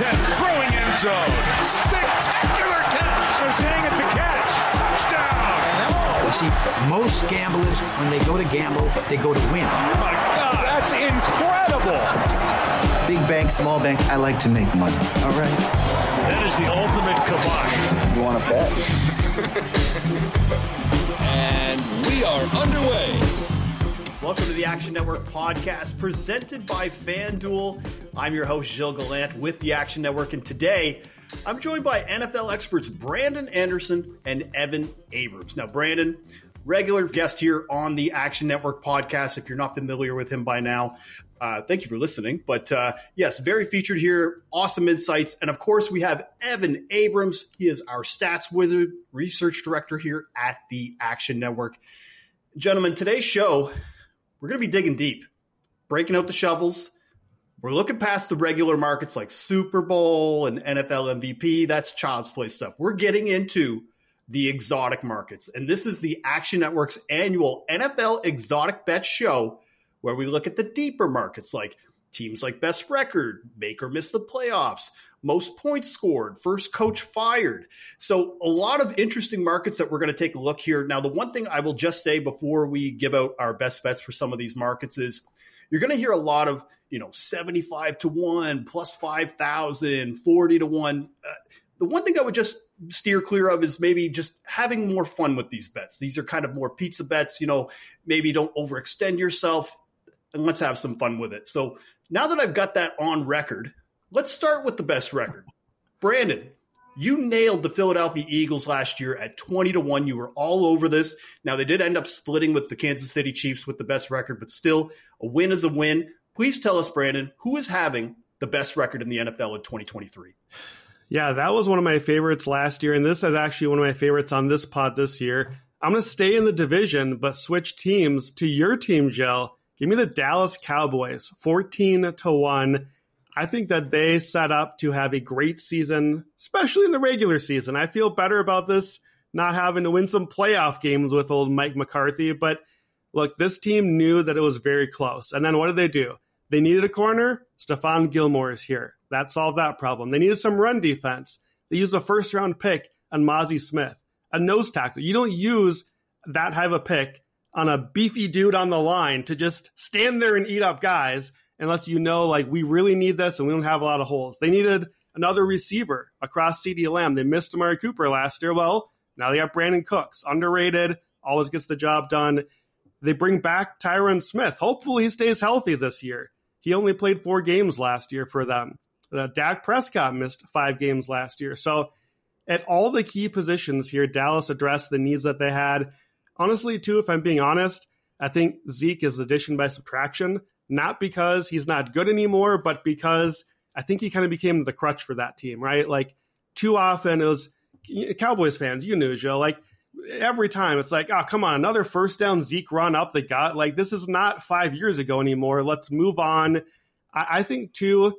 From the 10, throwing end zone. Spectacular catch. They're saying it's a catch. Touchdown. You see, most gamblers, when they go to gamble, they go to win. Oh my God, that's incredible. Big bank, small bank, I like to make money. All right. That is the ultimate kibosh. You want to bet? And we are underway. Welcome to the Action Network podcast presented by FanDuel. I'm your host, Gilles Gallant, with the Action Network, and today I'm joined by NFL experts Brandon Anderson and Evan Abrams. Now, Brandon, regular guest here on the Action Network podcast. If you're not familiar with him by now, uh, thank you for listening. But uh, yes, very featured here, awesome insights. And of course, we have Evan Abrams. He is our stats wizard, research director here at the Action Network. Gentlemen, today's show, we're going to be digging deep, breaking out the shovels. We're looking past the regular markets like Super Bowl and NFL MVP. That's child's play stuff. We're getting into the exotic markets. And this is the Action Network's annual NFL Exotic Bet Show, where we look at the deeper markets like teams like best record, make or miss the playoffs, most points scored, first coach fired. So, a lot of interesting markets that we're going to take a look here. Now, the one thing I will just say before we give out our best bets for some of these markets is you're going to hear a lot of, you know, 75 to 1, plus 5,000, 40 to 1. Uh, the one thing I would just steer clear of is maybe just having more fun with these bets. These are kind of more pizza bets, you know, maybe don't overextend yourself and let's have some fun with it. So now that I've got that on record, let's start with the best record. Brandon, you nailed the Philadelphia Eagles last year at 20 to 1. You were all over this. Now, they did end up splitting with the Kansas City Chiefs with the best record, but still, a win is a win. Please tell us, Brandon, who is having the best record in the NFL in 2023? Yeah, that was one of my favorites last year, and this is actually one of my favorites on this pod this year. I'm going to stay in the division, but switch teams to your team, Gilles. Give me the Dallas Cowboys, 14 to 1. I think that they set up to have a great season, especially in the regular season. I feel better about this not having to win some playoff games with old Mike McCarthy. But look, this team knew that it was very close. And then what did they do? They needed a corner. Stephon Gilmore is here. That solved that problem. They needed some run defense. They used a first round pick on Mazi Smith, a nose tackle. You don't use that high of a pick on a beefy dude on the line to just stand there and eat up guys unless you know like we really need this and we don't have a lot of holes. They needed another receiver across CeeDee Lamb. They missed Amari Cooper last year. Well, now they got Brandin Cooks, underrated, always gets the job done. They bring back Tyron Smith. Hopefully he stays healthy this year. He only played four games last year for them. Uh, Dak Prescott missed five games last year. So at all the key positions here, Dallas addressed the needs that they had. Honestly, too, if I'm being honest, I think Zeke is addition by subtraction not because he's not good anymore, but because I think he kind of became the crutch for that team, right? Like too often it was Cowboys fans, you knew, Joe, like every time it's like, oh, come on, another first down Zeke run up the gut. Like this is not five years ago anymore. Let's move on. I, I think too,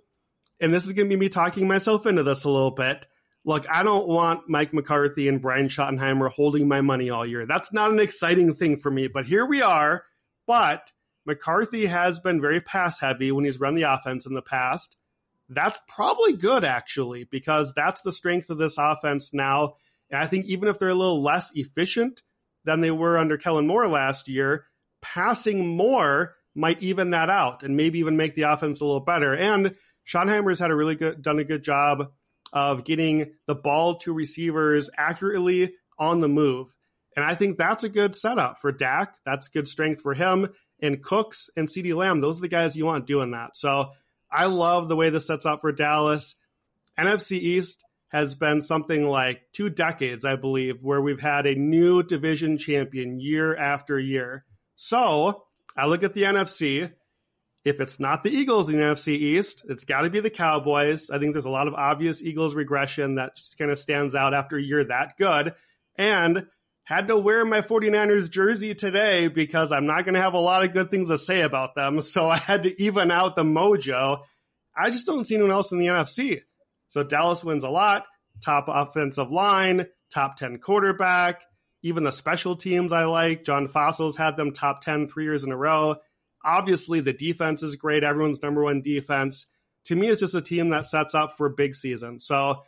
and this is to be me talking myself into this a little bit. Look, I don't want Mike McCarthy and Brian Schottenheimer holding my money all year. That's not an exciting thing for me, but here we are. But McCarthy has been very pass heavy when he's run the offense in the past. that's probably good actually, because that's the strength of this offense now. And I think even if they're a little less efficient than they were under Kellen Moore last year, passing more might even that out and maybe even make the offense a little better. And Schottenheimer's had a really good done a good job of getting the ball to receivers accurately on the move. And I think that's a good setup for Dak. That's good strength for him. And Cooks and CeeDee Lamb, those are the guys you want doing that. So I love the way this sets up for Dallas. NFC East has been something like two decades, I believe, where we've had a new division champion year after year. So I look at the NFC. If it's not the Eagles in the NFC East, it's got to be the Cowboys. I think there's a lot of obvious Eagles regression that just kind of stands out after a year that good. And had to wear my 49ers jersey today because I'm not going to have a lot of good things to say about them. So I had to even out the mojo. I just don't see anyone else in the NFC. So Dallas wins a lot. Top offensive line, top 10 quarterback, even the special teams I like. John Fassel's had them top 10 three years in a row. Obviously, the defense is great. Everyone's number one defense. To me, it's just a team that sets up for a big season. So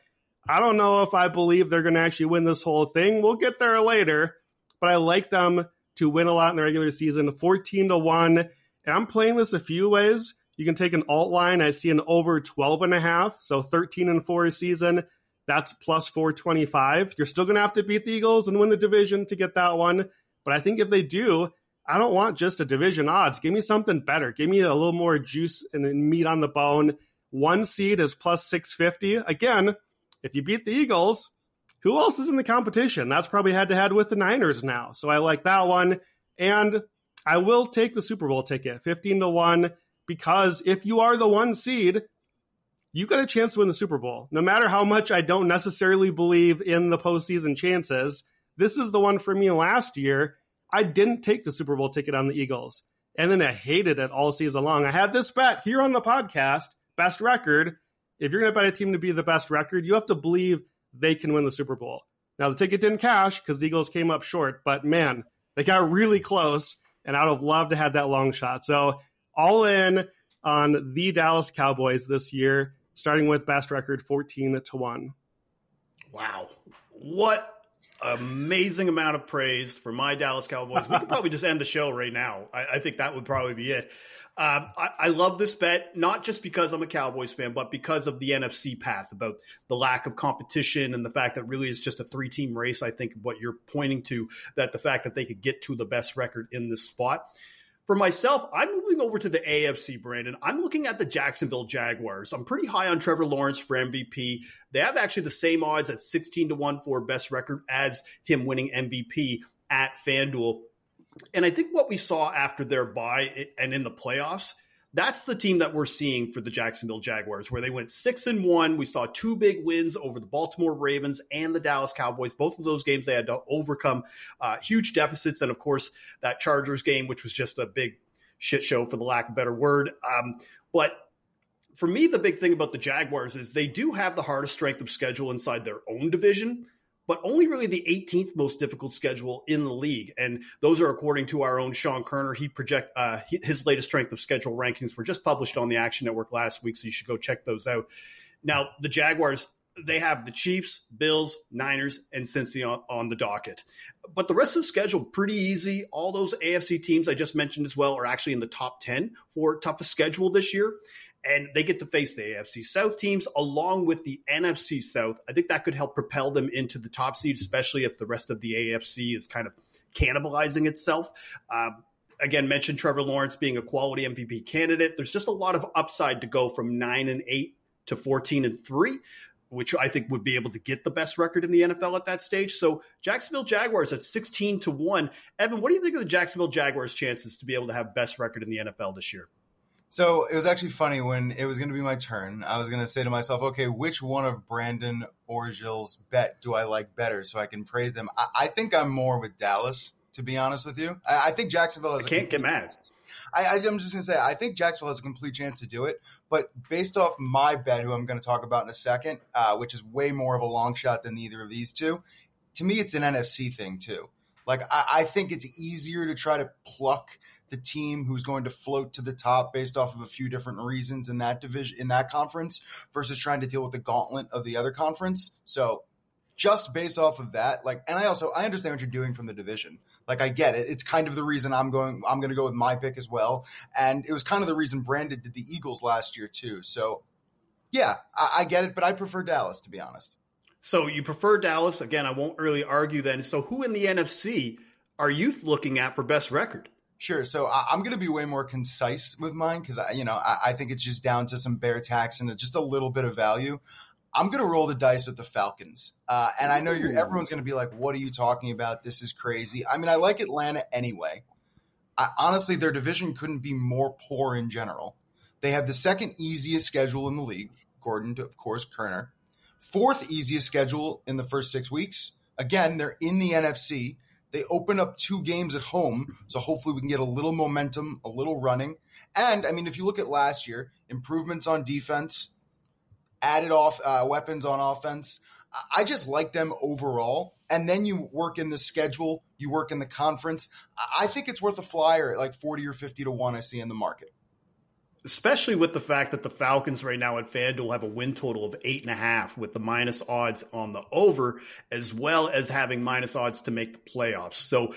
I don't know if I believe they're going to actually win this whole thing. We'll get there later, but I like them to win a lot in the regular season, 14 to 1. And I'm playing this a few ways. You can take an alt line. I see an over 12 and a half, so 13 and 4 a season. That's plus 425. You're still going to have to beat the Eagles and win the division to get that one. But I think if they do, I don't want just a division odds. Give me something better. Give me a little more juice and meat on the bone. One seed is plus 650. Again, if you beat the Eagles, who else is in the competition? That's probably head to head with the Niners now. So I like that one. And I will take the Super Bowl ticket, 15 to 1, because if you are the one seed, you got a chance to win the Super Bowl. No matter how much I don't necessarily believe in the postseason chances, this is the one for me last year. I didn't take the Super Bowl ticket on the Eagles. And then I hated it all season long. I had this bet here on the podcast, best record, if you're going to bet a team to be the best record, you have to believe they can win the Super Bowl. Now, the ticket didn't cash because the Eagles came up short, but man, they got really close, and I'd have loved to have that long shot. So, all in on the Dallas Cowboys this year, starting with best record 14 to 1. Wow. What amazing amount of praise for my Dallas Cowboys. We could probably just end the show right now. I, I think that would probably be it. Um, I, I, love this bet, not just because I'm a Cowboys fan, but because of the NFC path, about the lack of competition and the fact that really it's just a three team race. I think what you're pointing to, that the fact that they could get to the best record in this spot. For myself, I'm moving over to the AFC, Brandon. I'm looking at the Jacksonville Jaguars. I'm pretty high on Trevor Lawrence for MVP. They have actually the same odds at 16 to 1 for best record as him winning MVP at FanDuel. And I think what we saw after their bye and in the playoffs, that's the team that we're seeing for the Jacksonville Jaguars, where they went six and one. We saw two big wins over the Baltimore Ravens and the Dallas Cowboys. Both of those games they had to overcome uh, huge deficits, and of course that Chargers game, which was just a big shit show for the lack of better word. Um, but for me, the big thing about the Jaguars is they do have the hardest strength of schedule inside their own division but only really the 18th most difficult schedule in the league. And those are according to our own Sean Koerner. He project uh, his latest strength of schedule rankings were just published on the Action Network last week, so you should go check those out. Now, the Jaguars, they have the Chiefs, Bills, Niners, and Cincy on, on the docket. But the rest of the schedule, pretty easy. All those AFC teams I just mentioned as well are actually in the top 10 for toughest schedule this year and they get to face the AFC South teams along with the NFC South. I think that could help propel them into the top seed, especially if the rest of the AFC is kind of cannibalizing itself. Um, again, mentioned Trevor Lawrence being a quality MVP candidate. There's just a lot of upside to go from nine and eight to 14 and three. Which I think would be able to get the best record in the NFL at that stage. So Jacksonville Jaguars at 16 to 1. Evan, what do you think of the Jacksonville Jaguars' chances to be able to have best record in the NFL this year? So it was actually funny when it was going to be my turn. I was going to say to myself, okay, which one of Brandon or Gilles' bet do I like better so I can praise them? I, I think I'm more with Dallas, to be honest with you. I, I think Jacksonville has I can't get mad. I, am just going to say, I think Jacksonville has a complete chance to do it. But based off my bet, who I'm going to talk about in a second, uh, which is way more of a long shot than either of these two, to me, it's an NFC thing too. Like, I, I think it's easier to try to pluck the team who's going to float to the top based off of a few different reasons in that division in that conference versus trying to deal with the gauntlet of the other conference. So just based off of that, like, and I also I understand what you're doing from the division. Like, I get it. It's kind of the reason I'm going. I'm going to go with my pick as well, and it was kind of the reason Brandon did the Eagles last year too. So, yeah, I, I get it, but I prefer Dallas to be honest. So you prefer Dallas again? I won't really argue then. So who in the NFC are you looking at for best record? Sure. So I, am going to be way more concise with mine because I, you know, I, I, think it's just down to some bear tax and just a little bit of value. I'm going to roll the dice with the Falcons. Uh, and I know you're, everyone's going to be like, what are you talking about? This is crazy. I mean, I like Atlanta anyway. I, honestly, their division couldn't be more poor in general. They have the second easiest schedule in the league, according to, of course, Koerner. Fourth easiest schedule in the first six weeks. Again, they're in the NFC. They open up two games at home, so hopefully we can get a little momentum, a little running. And I mean, if you look at last year, improvements on defense, added off uh, weapons on offense. I just like them overall. And then you work in the schedule, you work in the conference. I think it's worth a flyer at like 40 or 50 to 1 I see in the market. Especially with the fact that the Falcons right now at FanDuel have a win total of eight and a half with the minus odds on the over, as well as having minus odds to make the playoffs. So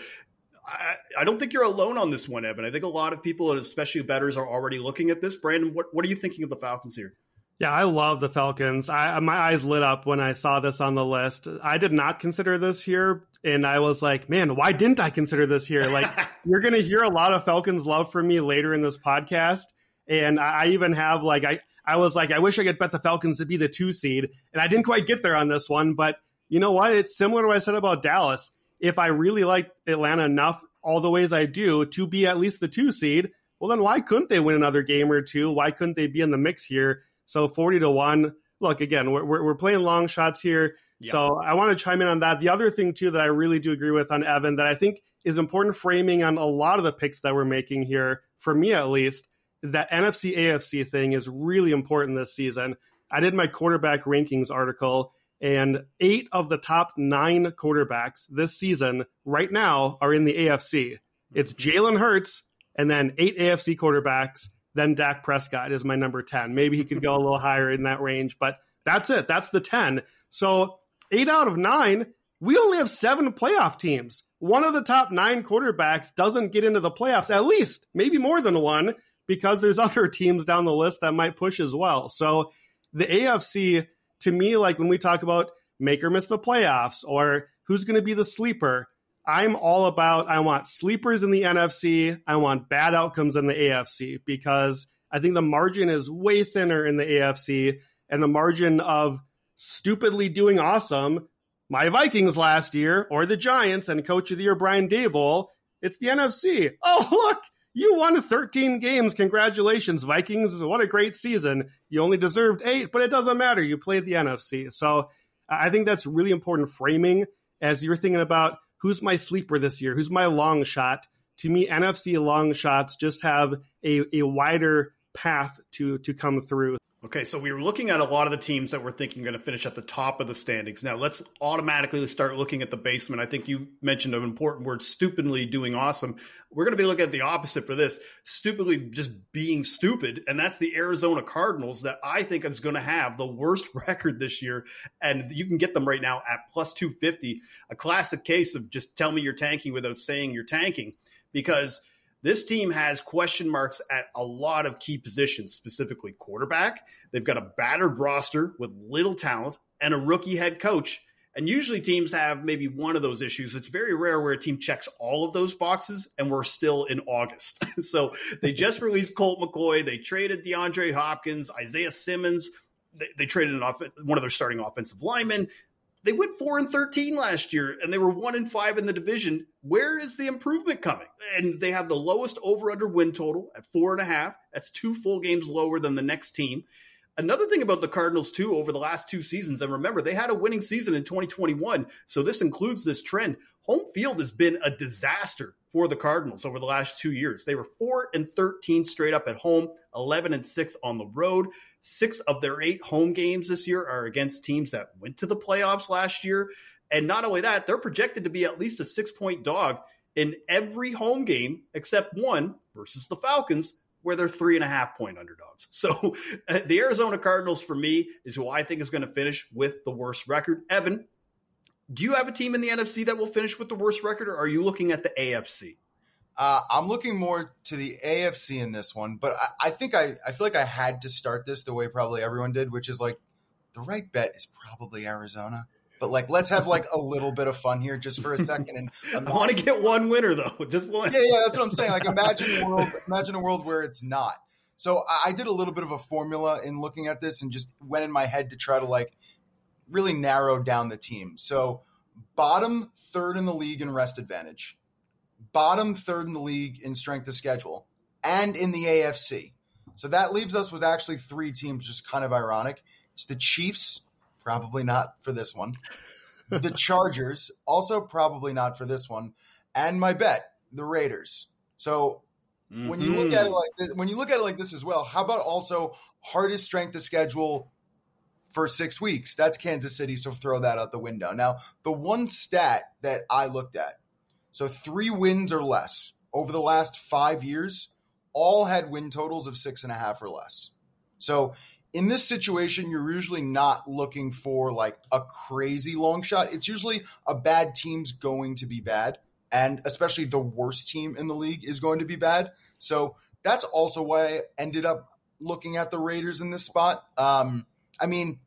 I, I, don't think you're alone on this one, Evan. I think a lot of people, and especially bettors, are already looking at this. Brandon, what, what are you thinking of the Falcons here? Yeah, I love the Falcons. I my eyes lit up when I saw this on the list. I did not consider this here, and I was like, man, why didn't I consider this here? Like, you're going to hear a lot of Falcons love from me later in this podcast, and I even have like I I was like, I wish I could bet the Falcons to be the two seed, and I didn't quite get there on this one, but you know what? It's similar to what I said about Dallas. If I really like Atlanta enough, all the ways I do, to be at least the two seed, well, then why couldn't they win another game or two? Why couldn't they be in the mix here? So 40 to 1. Look, again, we're, we're playing long shots here. So I want to chime in on that. The other thing, too, that I really do agree with on Evan that I think is important framing on a lot of the picks that we're making here, for me at least, that NFC AFC thing is really important this season. I did my quarterback rankings article, and eight of the top nine quarterbacks this season right now are in the AFC. It's mm-hmm. Jalen Hurts and then eight AFC quarterbacks then Dak Prescott is my number 10. Maybe he could go a little higher in that range, but that's it. That's the 10. So eight out of nine, we only have seven playoff teams. One of the top nine quarterbacks doesn't get into the playoffs, at least, maybe more than one, because there's other teams down the list that might push as well. So the AFC, to me, like when we talk about make or miss the playoffs or who's going to be the sleeper, I'm all about I want sleepers in the NFC, I want bad outcomes in the AFC because I think the margin is way thinner in the AFC and the margin of stupidly doing awesome, my Vikings last year or the Giants and coach of the year Brian Daboll, it's the NFC. Oh, look, you won 13 games. Congratulations, Vikings. What a great season. You only deserved 8, but it doesn't matter. You played the NFC. So, I think that's really important framing as you're thinking about who's my sleeper this year? Who's my long shot? To me, NFC long shots just have a, a wider path to to come through. Okay, so we were looking at a lot of the teams that we're thinking are going to finish at the top of the standings. Now, let's automatically start looking at the basement. I think you mentioned an important word, stupidly doing awesome. We're going to be looking at the opposite for this, stupidly just being stupid. And that's the Arizona Cardinals that I think is going to have the worst record this year. And you can get them right now at plus 250, a classic case of just tell me you're tanking without saying you're tanking because – this team has question marks at a lot of key positions, specifically quarterback. They've got a battered roster with little talent and a rookie head coach. And usually teams have maybe one of those issues. It's very rare where a team checks all of those boxes and we're still in August. so they just released Colt McCoy. They traded DeAndre Hopkins, Isaiah Simmons. They, they traded off- one of their starting offensive linemen. They went four and thirteen last year, and they were one and five in the division. Where is the improvement coming? And they have the lowest over under win total at four and a half. That's two full games lower than the next team. Another thing about the Cardinals, too, over the last two seasons, and remember, they had a winning season in 2021, so this includes this trend. Home field has been a disaster for the Cardinals over the last two years. They were 4 and 13 straight up at home, 11 and 6 on the road. Six of their eight home games this year are against teams that went to the playoffs last year. And not only that, they're projected to be at least a six point dog in every home game except one versus the Falcons, where they're three and a half point underdogs. So uh, the Arizona Cardinals, for me, is who I think is going to finish with the worst record. Evan, do you have a team in the NFC that will finish with the worst record, or are you looking at the AFC? Uh, I'm looking more to the AFC in this one, but I, I, think I, I feel like I had to start this the way probably everyone did, which is like the right bet is probably Arizona. But like, let's have like a little bit of fun here just for a second. And imagine, I want to get one winner though, just one. Yeah, yeah, that's what I'm saying. Like, imagine a world, imagine a world where it's not. So I, I did a little bit of a formula in looking at this and just went in my head to try to like really narrow down the team. So bottom third in the league in rest advantage bottom third in the league in strength of schedule and in the AFC. So that leaves us with actually three teams, just kind of ironic. It's the Chiefs, probably not for this one. the Chargers, also probably not for this one. And my bet, the Raiders. So mm-hmm. when you look at it like this, when you look at it like this as well, how about also hardest strength of schedule for six weeks? That's Kansas City, so throw that out the window. Now, the one stat that I looked at so three wins or less over the last five years, all had win totals of six and a half or less. So in this situation, you're usually not looking for like a crazy long shot. It's usually a bad team's going to be bad, and especially the worst team in the league is going to be bad. So that's also why I ended up looking at the Raiders in this spot. Um, I mean,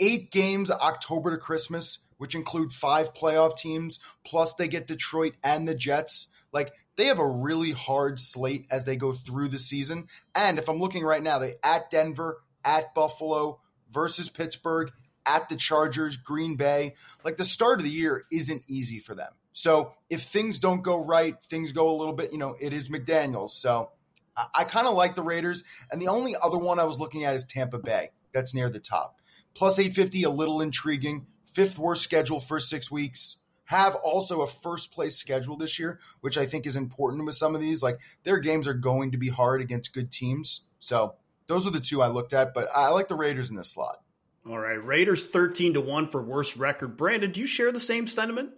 eight games October to Christmas which include five playoff teams, plus they get Detroit and the Jets. Like they have a really hard slate as they go through the season. And if I'm looking right now, they at Denver, at Buffalo, versus Pittsburgh, at the Chargers, Green Bay. Like the start of the year isn't easy for them. So if things don't go right, things go a little bit, you know, it is McDaniels. So I, I kind of like the Raiders. And the only other one I was looking at is Tampa Bay. That's near the top. Plus 850, a little intriguing fifth worst schedule for six weeks. Have also a first place schedule this year, which I think is important with some of these. Like their games are going to be hard against good teams. So those are the two I looked at, but I like the Raiders in this slot. All right, Raiders 13 to 1 for worst record. Brandon, do you share the same sentiment?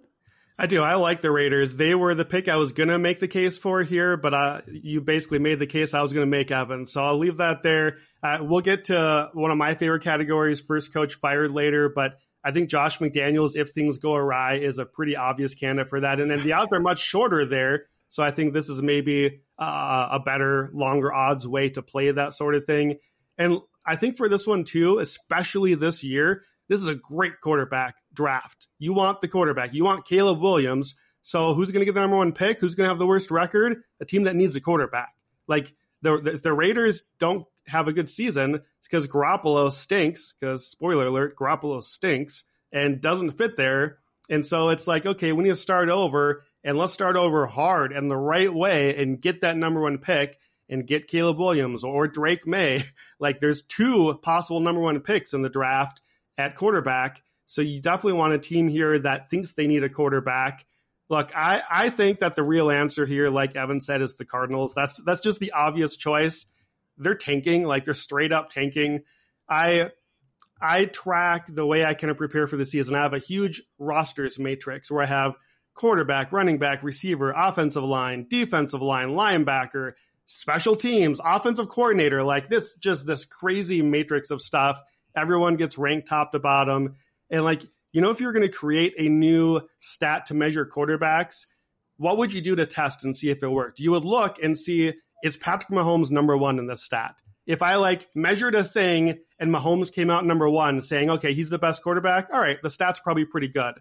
I do. I like the Raiders. They were the pick I was going to make the case for here, but uh, you basically made the case I was going to make, Evan. So I'll leave that there. Uh, we'll get to one of my favorite categories, first coach fired later, but I think Josh McDaniels, if things go awry, is a pretty obvious candidate for that. And then the odds are much shorter there. So I think this is maybe uh, a better, longer odds way to play that sort of thing. And I think for this one too, especially this year, this is a great quarterback draft. You want the quarterback. You want Caleb Williams. So who's going to get the number one pick? Who's going to have the worst record? A team that needs a quarterback. Like the, the, the Raiders don't have a good season, it's because Garoppolo stinks. Because spoiler alert, Garoppolo stinks and doesn't fit there. And so it's like, okay, we need to start over, and let's start over hard and the right way, and get that number one pick and get Caleb Williams or Drake Maye. like, there's two possible number one picks in the draft at quarterback. So you definitely want a team here that thinks they need a quarterback. Look, I, I think that the real answer here, like Evan said, is the Cardinals. That's that's just the obvious choice they're tanking, like they're straight up tanking. I I track the way I of prepare for the season. I have a huge rosters matrix where I have quarterback, running back, receiver, offensive line, defensive line, linebacker, special teams, offensive coordinator, like this just this crazy matrix of stuff. Everyone gets ranked top to bottom. And like, you know, if you're going to create a new stat to measure quarterbacks, what would you do to test and see if it worked? You would look and see is Patrick Mahomes number one in this stat? If I like measured a thing and Mahomes came out number one saying, okay, he's the best quarterback, all right, the stat's probably pretty good.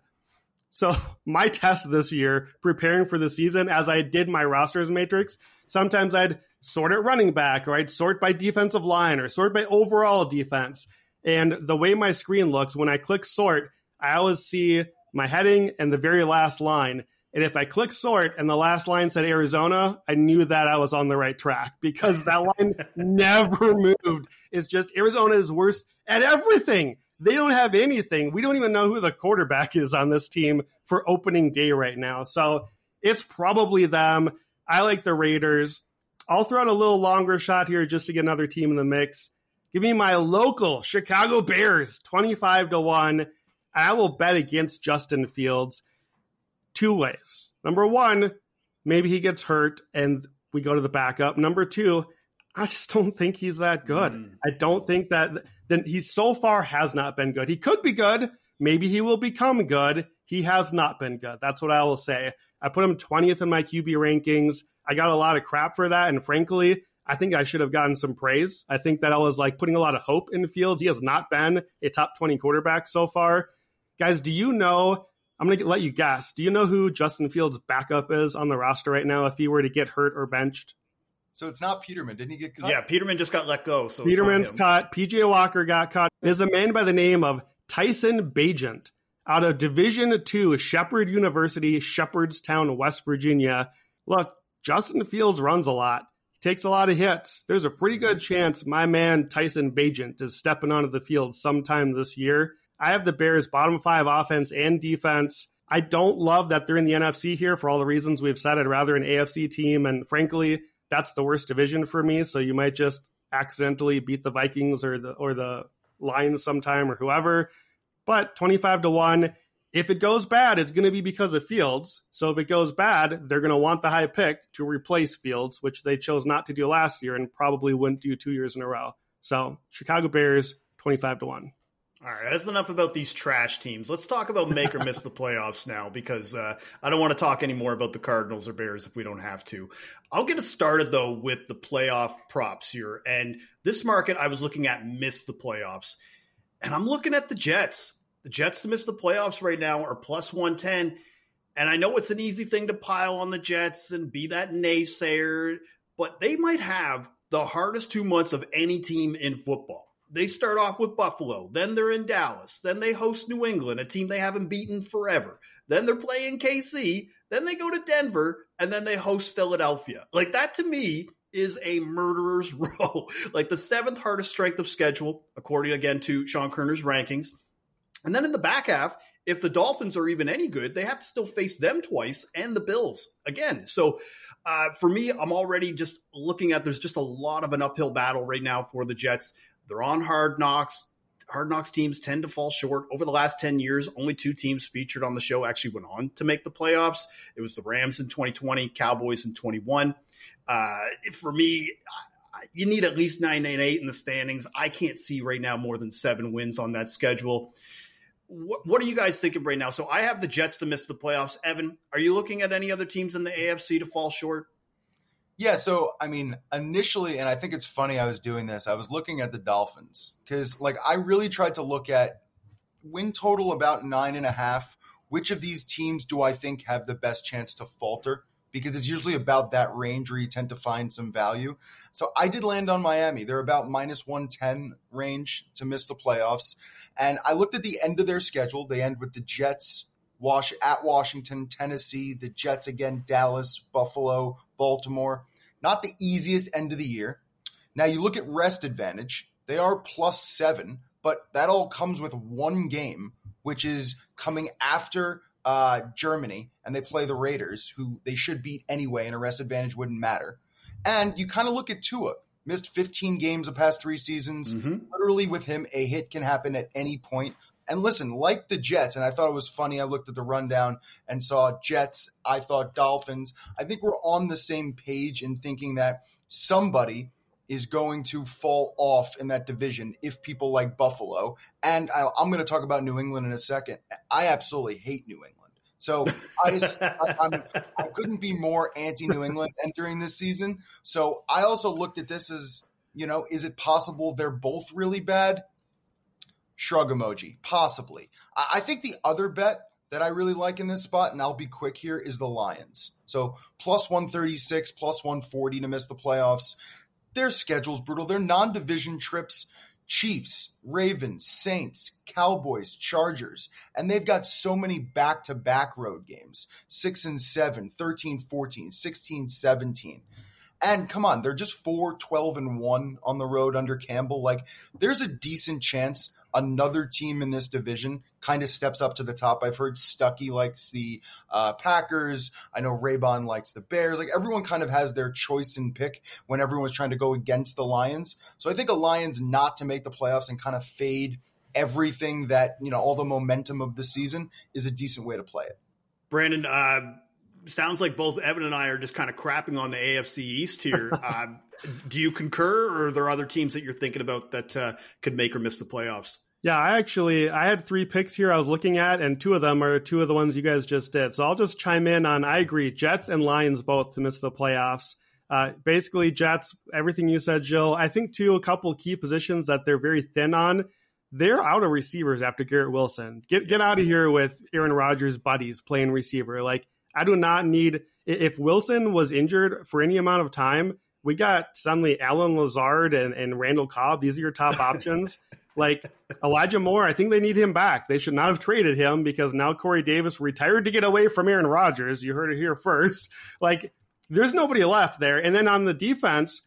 So my test this year, preparing for the season, as I did my rosters matrix, sometimes I'd sort it running back, or I'd sort by defensive line, or sort by overall defense. And the way my screen looks, when I click sort, I always see my heading and the very last line. And if I click sort and the last line said Arizona, I knew that I was on the right track because that line never moved. It's just Arizona is worse at everything. They don't have anything. We don't even know who the quarterback is on this team for opening day right now. So it's probably them. I like the Raiders. I'll throw out a little longer shot here just to get another team in the mix. Give me my local Chicago Bears, 25 to 1. I will bet against Justin Fields two ways. Number one, maybe he gets hurt and we go to the backup. Number two, I just don't think he's that good. Mm. I don't think that then he so far has not been good. He could be good. Maybe he will become good. He has not been good. That's what I will say. I put him 20th in my QB rankings. I got a lot of crap for that. And frankly, I think I should have gotten some praise. I think that I was like putting a lot of hope in Fields. He has not been a top 20 quarterback so far. Guys, do you know? I'm going to let you guess. Do you know who Justin Fields' backup is on the roster right now if he were to get hurt or benched? So it's not Peterman. Didn't he get cut? Yeah, Peterman just got let go. So Peterman's cut. PJ Walker got cut. Is a man by the name of Tyson Bagent out of Division Two, Shepherd University, Shepherdstown, West Virginia. Look, Justin Fields runs a lot. He takes a lot of hits. There's a pretty good chance my man Tyson Bagent is stepping onto the field sometime this year. I have the Bears bottom five offense and defense. I don't love that they're in the NFC here for all the reasons we've said. I'd rather an AFC team. And frankly, that's the worst division for me. So you might just accidentally beat the Vikings or the or the Lions sometime or whoever. But 25 to 1, if it goes bad, it's going to be because of Fields. So if it goes bad, they're going to want the high pick to replace Fields, which they chose not to do last year and probably wouldn't do two years in a row. So Chicago Bears, 25 to 1. All right, that's enough about these trash teams. Let's talk about make or miss the playoffs now because uh, I don't want to talk anymore about the Cardinals or Bears if we don't have to. I'll get us started though with the playoff props here. And this market I was looking at missed the playoffs. And I'm looking at the Jets. The Jets to miss the playoffs right now are plus 110. And I know it's an easy thing to pile on the Jets and be that naysayer, but they might have the hardest two months of any team in football they start off with Buffalo, then they're in Dallas, then they host New England, a team they haven't beaten forever. Then they're playing KC, then they go to Denver, and then they host Philadelphia. Like that to me is a murderer's row. like the seventh hardest strength of schedule, according again to Sean Koerner's rankings. And then in the back half, if the Dolphins are even any good, they have to still face them twice and the Bills again. So uh, for me, I'm already just looking at there's just a lot of an uphill battle right now for the Jets. They're on hard knocks. Hard knocks teams tend to fall short. Over the last 10 years, only two teams featured on the show actually went on to make the playoffs. It was the Rams in 2020, Cowboys in 21. Uh, for me, you need at least 9 and 8 in the standings. I can't see right now more than seven wins on that schedule. What, what, are you guys thinking right now? So I have the Jets to miss the playoffs. Evan, are you looking at any other teams in the AFC to fall short? Yeah, so I mean, initially, and I think it's funny I was doing this, I was looking at the Dolphins because, like, I really tried to look at win total about nine and a half. Which of these teams do I think have the best chance to falter? Because it's usually about that range where you tend to find some value. So I did land on Miami. They're about minus 110 range to miss the playoffs. And I looked at the end of their schedule. They end with the Jets, Wash at Washington, Tennessee, the Jets again, Dallas, Buffalo, Baltimore. Not the easiest end of the year. Now you look at rest advantage, they are plus seven, but that all comes with one game, which is coming after uh, Germany, and they play the Raiders, who they should beat anyway, and a rest advantage wouldn't matter. And you kind of look at Tua, missed 15 games the past three seasons. Mm-hmm. Literally, with him, a hit can happen at any point. And listen, like the Jets, and I thought it was funny. I looked at the rundown and saw Jets. I thought Dolphins. I think we're on the same page in thinking that somebody is going to fall off in that division if people like Buffalo. And I, am going to talk about New England in a second. I absolutely hate New England. So I, just, I, I couldn't be more anti New England entering during this season. So I also looked at this as, you know, is it possible they're both really bad? Shrug emoji, possibly. I think the other bet that I really like in this spot, and I'll be quick here, is the Lions. So plus 136, plus 140 to miss the playoffs. Their schedule's brutal. Their non division trips Chiefs, Ravens, Saints, Cowboys, Chargers, and they've got so many back to back road games 6 and 7, 13 14, 16 17. And come on, they're just 4 12 and 1 on the road under Campbell. Like, there's a decent chance another team in this division kind of steps up to the top. I've heard Stuckey likes the uh, Packers. I know Raybon likes the Bears. Like everyone kind of has their choice and pick when everyone's trying to go against the Lions. So I think a Lions not to make the playoffs and kind of fade everything that, you know, all the momentum of the season is a decent way to play it. Brandon, uh, sounds like both Evan and I are just kind of crapping on the AFC East here. uh, do you concur, or are there other teams that you're thinking about that uh, could make or miss the playoffs? Yeah, I actually I had three picks here I was looking at, and two of them are two of the ones you guys just did. So I'll just chime in on I agree, Jets and Lions both to miss the playoffs. Uh, basically, Jets, everything you said, Gilles. I think too a couple key positions that they're very thin on. They're out of receivers after Garrett Wilson. Get get out of here with Aaron Rodgers' buddies playing receiver. Like I do not need if Wilson was injured for any amount of time. We got suddenly Allen Lazard and, and Randall Cobb. These are your top options. Like Elijah Moore, I think they need him back. They should not have traded him because now Corey Davis retired to get away from Aaron Rodgers. You heard it here first. Like there's nobody left there. And then on the defense,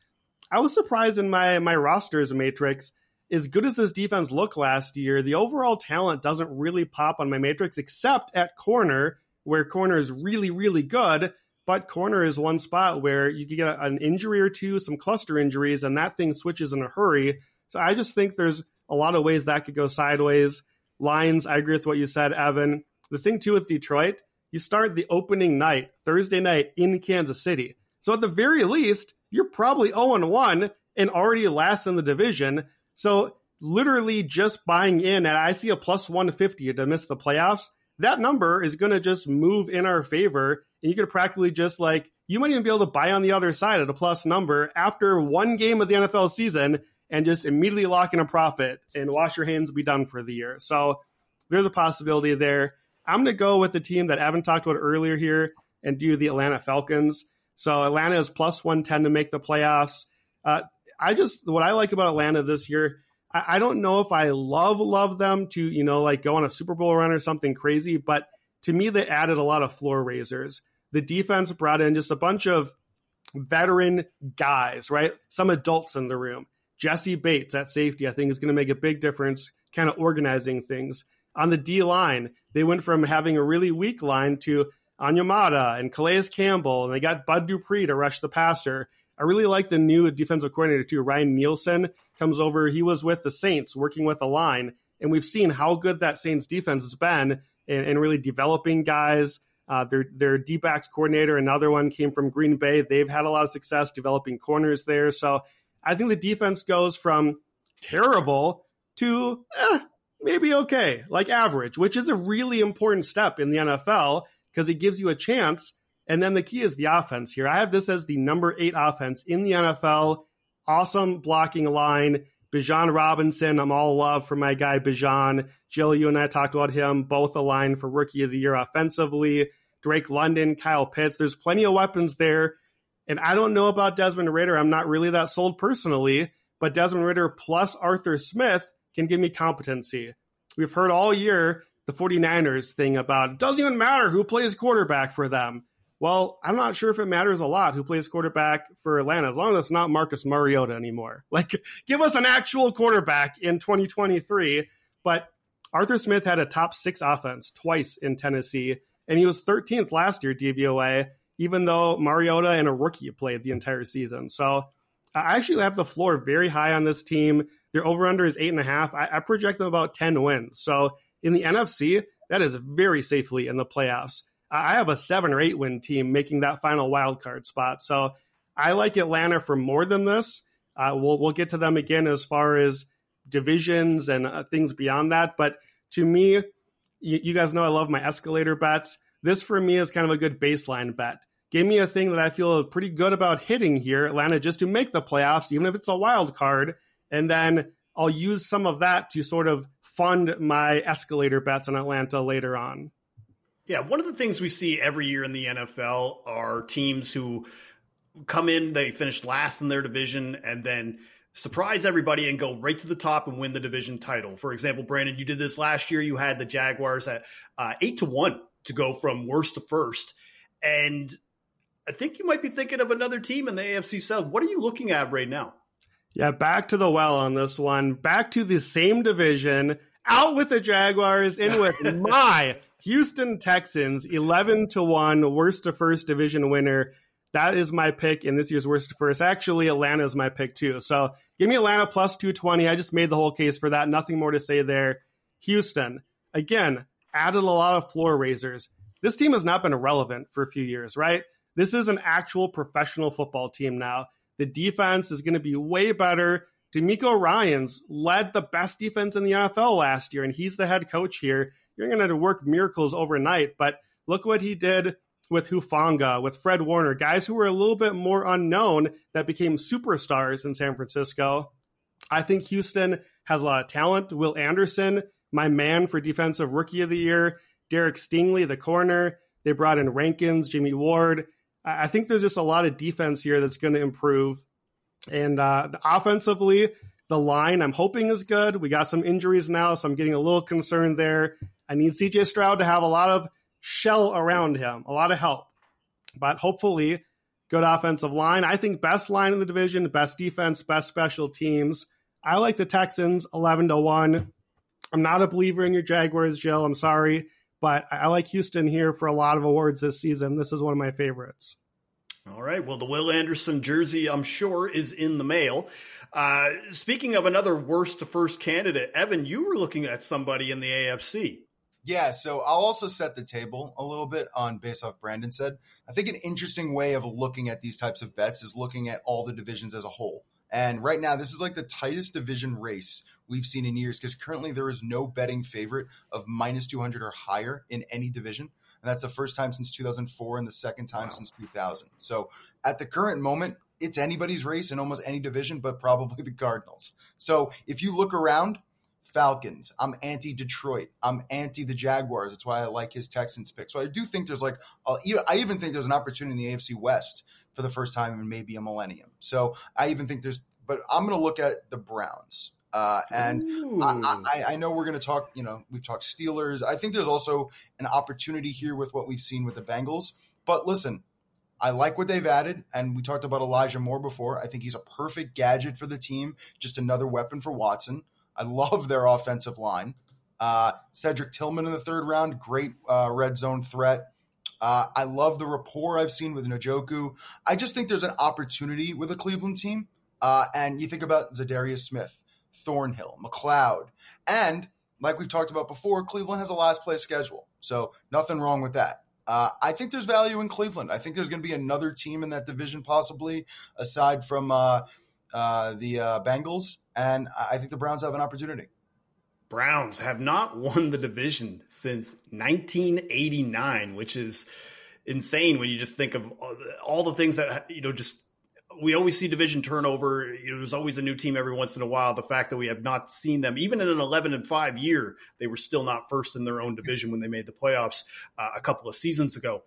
I was surprised in my my rosters matrix. As good as this defense looked last year, the overall talent doesn't really pop on my matrix except at corner, where corner is really, really good. But corner is one spot where you could get an injury or two, some cluster injuries, and that thing switches in a hurry. So I just think there's a lot of ways that could go sideways. Lions, I agree with what you said, Evan. The thing too with Detroit, you start the opening night, Thursday night in Kansas City. So at the very least, you're probably 0 1 and already last in the division. So literally just buying in and I see a plus 150 to miss the playoffs, that number is going to just move in our favor. And you could practically just like, you might even be able to buy on the other side at a plus number after one game of the NFL season and just immediately lock in a profit and wash your hands, be done for the year. So there's a possibility there. I'm going to go with the team that Evan talked about earlier here and do the Atlanta Falcons. So Atlanta is plus 110 to make the playoffs. Uh, I just, what I like about Atlanta this year, I, I don't know if I love, love them to, you know, like go on a Super Bowl run or something crazy, but to me, they added a lot of floor raisers. The defense brought in just a bunch of veteran guys, right? Some adults in the room. Jessie Bates at safety, I think, is going to make a big difference, kind of organizing things. On the D line, they went from having a really weak line to Onyemata and Calais Campbell, and they got Bud Dupree to rush the passer. I really like the new defensive coordinator too. Ryan Nielsen comes over. He was with the Saints working with the line, and we've seen how good that Saints defense has been in really developing guys. Uh, their their D backs coordinator, another one came from Green Bay. They've had a lot of success developing corners there. So I think the defense goes from terrible to eh, maybe okay, like average, which is a really important step in the NFL because it gives you a chance. And then the key is the offense here. I have this as the number eight offense in the NFL. Awesome blocking line. Bijan Robinson, I'm all love for my guy Bijan. Gilles, you and I talked about him, both aligned for rookie of the year offensively. Drake London, Kyle Pitts. There's plenty of weapons there. And I don't know about Desmond Ridder. I'm not really that sold personally, but Desmond Ridder plus Arthur Smith can give me competency. We've heard all year the 49ers thing about it doesn't even matter who plays quarterback for them. Well, I'm not sure if it matters a lot who plays quarterback for Atlanta, as long as it's not Marcus Mariota anymore. Like, give us an actual quarterback in 2023. But Arthur Smith had a top six offense twice in Tennessee, and he was 13th last year, DVOA even though Mariota and a rookie played the entire season. So I actually have the floor very high on this team. Their over under is eight and a half. I, I project them about 10 wins. So in the NFC, that is very safely in the playoffs. I have a seven or eight win team making that final wild card spot. So I like Atlanta for more than this. Uh, we'll we'll get to them again as far as divisions and uh, things beyond that. But to me, you, you guys know I love my escalator bets. This for me is kind of a good baseline bet. Give me a thing that I feel pretty good about hitting here, Atlanta, just to make the playoffs, even if it's a wild card. And then I'll use some of that to sort of fund my escalator bets on Atlanta later on. Yeah, one of the things we see every year in the NFL are teams who come in, they finish last in their division, and then surprise everybody and go right to the top and win the division title. For example, Brandon, you did this last year. You had the Jaguars at uh, eight to one to go from worst to first. And I think you might be thinking of another team in the AFC South. What are you looking at right now? Yeah, back to the well on this one. Back to the same division. Out with the Jaguars, in with my Houston Texans, 11 to 1, worst to first division winner. That is my pick in this year's worst to first. Actually, Atlanta is my pick too. So give me Atlanta plus 220. I just made the whole case for that. Nothing more to say there. Houston, again, added a lot of floor raisers. this team has not been irrelevant for a few years, right? This is an actual professional football team now. The defense is going to be way better. DeMeco Ryans led the best defense in the NFL last year, and he's the head coach here. You're going to work miracles overnight, but look what he did with Hufanga, with Fred Warner, guys who were a little bit more unknown that became superstars in San Francisco. I think Houston has a lot of talent. Will Anderson, my man for defensive rookie of the year. Derek Stingley, the corner. They brought in Rankins, Jimmy Ward. I think there's just a lot of defense here that's going to improve. And uh, offensively, the line I'm hoping is good. We got some injuries now, so I'm getting a little concerned there. I need CJ Stroud to have a lot of shell around him, a lot of help. But hopefully, good offensive line. I think best line in the division, best defense, best special teams. I like the Texans 11 to 1. I'm not a believer in your Jaguars, Gilles. I'm sorry, but I like Houston here for a lot of awards this season. This is one of my favorites. All right. Well, the Will Anderson jersey, I'm sure, is in the mail. Uh, speaking of another worst to first candidate, Evan, you were looking at somebody in the AFC. Yeah, so I'll also set the table a little bit on based off Brandon said. I think an interesting way of looking at these types of bets is looking at all the divisions as a whole. And right now, this is like the tightest division race we've seen in years because currently there is no betting favorite of minus 200 or higher in any division. And that's the first time since 2004 and the second time wow. since 2000. So at the current moment, it's anybody's race in almost any division, but probably the Cardinals. So if you look around, Falcons. I'm anti Detroit. I'm anti the Jaguars. That's why I like his Texans pick. So I do think there's like, a, I even think there's an opportunity in the AFC West for the first time in maybe a millennium. So I even think there's, but I'm going to look at the Browns. Uh, and I, I, I, know we're going to talk, you know, we've talked Steelers. I think there's also an opportunity here with what we've seen with the Bengals. But listen, I like what they've added. And we talked about Elijah Moore before. I think he's a perfect gadget for the team, just another weapon for Watson. I love their offensive line. Uh, Cedric Tillman in the third round, great uh, red zone threat. Uh, I love the rapport I've seen with Njoku. I just think there's an opportunity with a Cleveland team. Uh, and you think about Za'Darius Smith, Thornhill, McLeod, and like we've talked about before, Cleveland has a last place schedule. So nothing wrong with that. Uh, I think there's value in Cleveland. I think there's going to be another team in that division, possibly aside from uh, uh, the uh, Bengals, and I think the Browns have an opportunity. Browns have not won the division since 1989, which is insane when you just think of all the things that you know just we always see division turnover. You know, there's always a new team every once in a while. The fact that we have not seen them, even in an 11 and 5 year, they were still not first in their own division when they made the playoffs uh, a couple of seasons ago.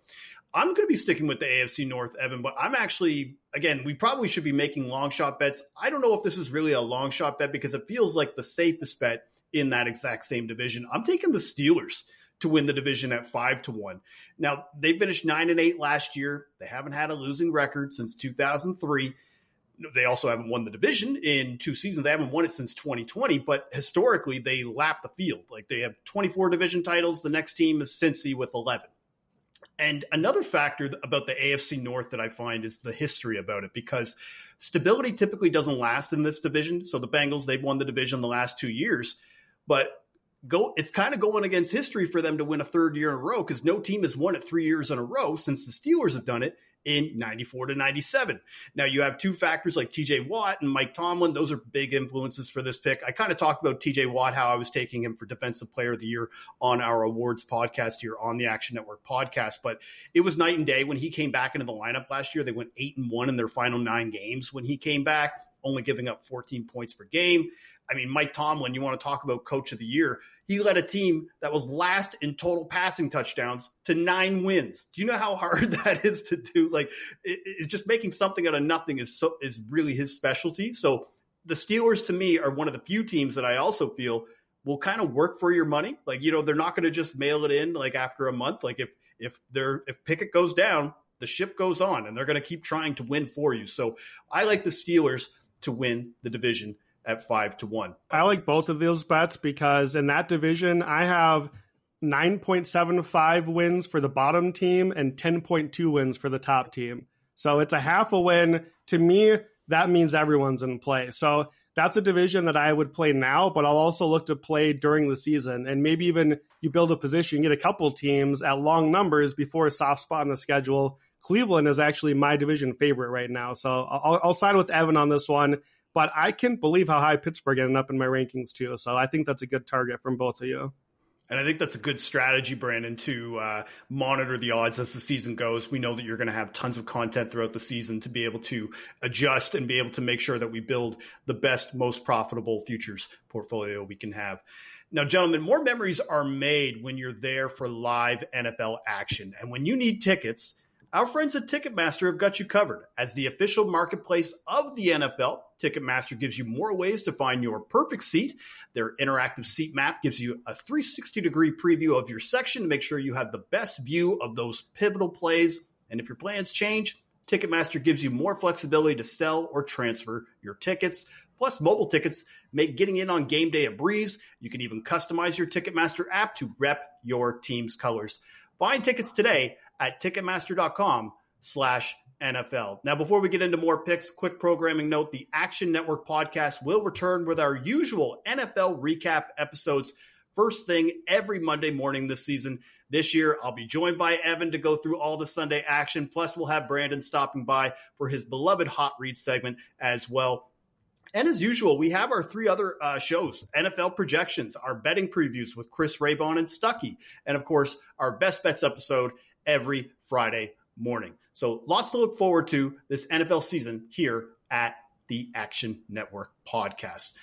I'm going to be sticking with the AFC North, Evan, but I'm actually, again, we probably should be making long shot bets. I don't know if this is really a long shot bet because it feels like the safest bet in that exact same division. I'm taking the Steelers to win the division at five to one. Now they finished nine and eight last year. They haven't had a losing record since 2003. They also haven't won the division in two seasons. They haven't won it since 2020, but historically they lap the field. Like they have 24 division titles. The next team is Cincy with 11. And another factor about the AFC North that I find is the history about it because stability typically doesn't last in this division. So the Bengals, they've won the division the last two years, but go it's kind of going against history for them to win a third year in a row because no team has won it three years in a row since the Steelers have done it in 94 to 97. Now you have two factors like TJ Watt and Mike Tomlin. Those are big influences for this pick. I kind of talked about TJ Watt, how I was taking him for defensive player of the year on our awards podcast here on the Action Network podcast. But it was night and day when he came back into the lineup last year. They went eight and one in their final nine games when he came back, only giving up 14 points per game. I mean, Mike Tomlin, you want to talk about coach of the year. He led a team that was last in total passing touchdowns to nine wins. Do you know how hard that is to do? Like, it, it's just making something out of nothing is so, is really his specialty. So the Steelers, to me, are one of the few teams that I also feel will kind of work for your money. Like, you know, they're not going to just mail it in like after a month. Like, if if they're if Pickett goes down, the ship goes on, and they're going to keep trying to win for you. So I like the Steelers to win the division at five to one. I like both of those bets because in that division, I have 9.75 wins for the bottom team and 10.2 wins for the top team. So it's a half a win. To me, that means everyone's in play. So that's a division that I would play now, but I'll also look to play during the season. And maybe even you build a position, get a couple teams at long numbers before a soft spot in the schedule. Cleveland is actually my division favorite right now. So I'll, I'll side with Evan on this one. But I can't believe how high Pittsburgh ended up in my rankings too. So I think that's a good target from both of you. And I think that's a good strategy, Brandon, to uh, monitor the odds as the season goes. We know that you're going to have tons of content throughout the season to be able to adjust and be able to make sure that we build the best, most profitable futures portfolio we can have. Now, gentlemen, more memories are made when you're there for live NFL action. And when you need tickets, our friends at Ticketmaster have got you covered. As the official marketplace of the NFL, Ticketmaster gives you more ways to find your perfect seat. Their interactive seat map gives you a 360 degree preview of your section to make sure you have the best view of those pivotal plays. And if your plans change, Ticketmaster gives you more flexibility to sell or transfer your tickets. Plus, mobile tickets make getting in on game day a breeze. You can even customize your Ticketmaster app to rep your team's colors. Find tickets today at ticketmaster.com slash NFL. Now, before we get into more picks, quick programming note the Action Network podcast will return with our usual NFL recap episodes first thing every Monday morning this season. This year, I'll be joined by Evan to go through all the Sunday action. Plus, we'll have Brandon stopping by for his beloved Hot Read segment as well. And as usual, we have our three other uh, shows NFL projections, our betting previews with Chris Raybon and Stuckey, and of course, our best bets episode every Friday morning. So lots to look forward to this NFL season here at the Action Network podcast.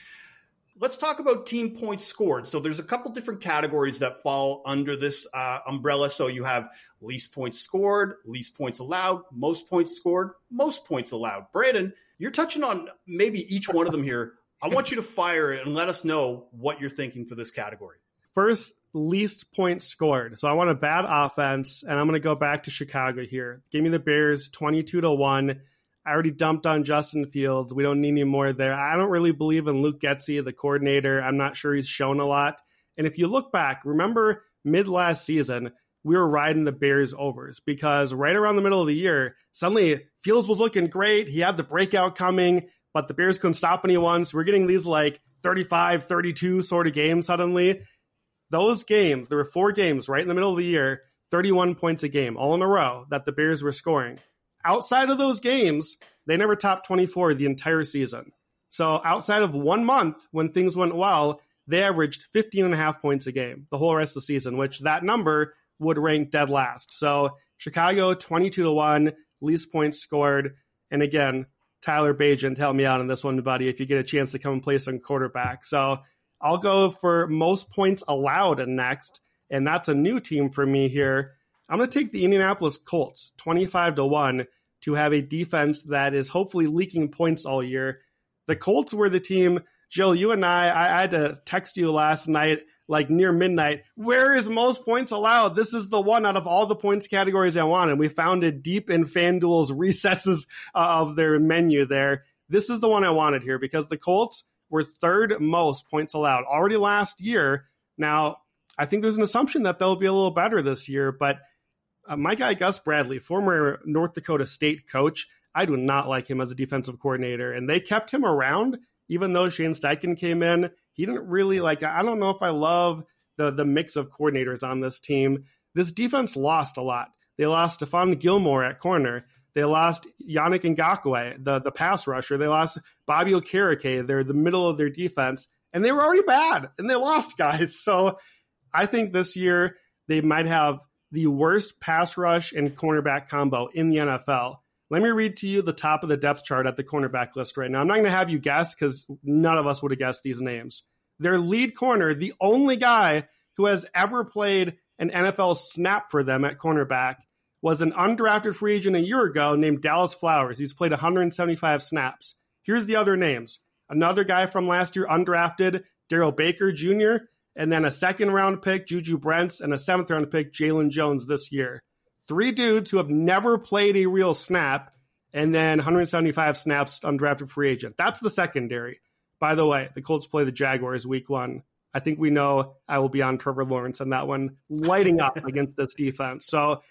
Let's talk about team points scored. So there's a couple different categories that fall under this uh, umbrella. So you have least points scored, least points allowed, most points scored, most points allowed. Brandon, you're touching on maybe each one of them here. I want you to fire it and let us know what you're thinking for this category. First, least points scored. So I want a bad offense, and I'm going to go back to Chicago here. Give me the Bears 22 to 1. I already dumped on Justin Fields. We don't need any more there. I don't really believe in Luke Getsy, the coordinator. I'm not sure he's shown a lot. And if you look back, remember mid last season, we were riding the Bears overs because right around the middle of the year, suddenly Fields was looking great. He had the breakout coming, but the Bears couldn't stop anyone. So we're getting these like 35, 32 sort of games suddenly those games, there were four games right in the middle of the year, 31 points a game, all in a row, that the Bears were scoring. Outside of those games, they never topped 24 the entire season. So outside of one month when things went well, they averaged 15 and a half points a game the whole rest of the season, which that number would rank dead last. So Chicago 22 to 1, least points scored. And again, Tyson Bagent, help me out on this one, buddy, if you get a chance to come and play some quarterback. So I'll go for most points allowed next, and that's a new team for me here. I'm going to take the Indianapolis Colts 25 to 1 to have a defense that is hopefully leaking points all year. The Colts were the team, Gilles, you and I, I, I had to text you last night, like near midnight. Where is most points allowed? This is the one out of all the points categories I want. And we found it deep in FanDuel's recesses uh, of their menu there. This is the one I wanted here because the Colts were third most points allowed already last year. Now, I think there's an assumption that they'll be a little better this year, but uh, my guy Gus Bradley, former North Dakota State coach, I do not like him as a defensive coordinator, and they kept him around even though Shane Steichen came in. He didn't really like. I don't know if I love the the mix of coordinators on this team. This defense lost a lot. They lost Stephon Gilmore at corner. They lost Yannick Ngakoue, the, the pass rusher. They lost Bobby Okereke. They're the middle of their defense, and they were already bad, and they lost guys. So I think this year they might have the worst pass rush and cornerback combo in the NFL. Let me read to you the top of the depth chart at the cornerback list right now. I'm not going to have you guess because none of us would have guessed these names. Their lead corner, the only guy who has ever played an NFL snap for them at cornerback, was an undrafted free agent a year ago named Dallas Flowers. He's played 175 snaps. Here's the other names. Another guy from last year, undrafted, Darrell Baker Jr., and then a second round pick, Juju Brents, and a seventh round pick, Jaylon Jones this year. Three dudes who have never played a real snap, and then 175 snaps undrafted free agent. That's the secondary. By the way, the Colts play the Jaguars week one. I think we know I will be on Trevor Lawrence on that one, lighting up against this defense. So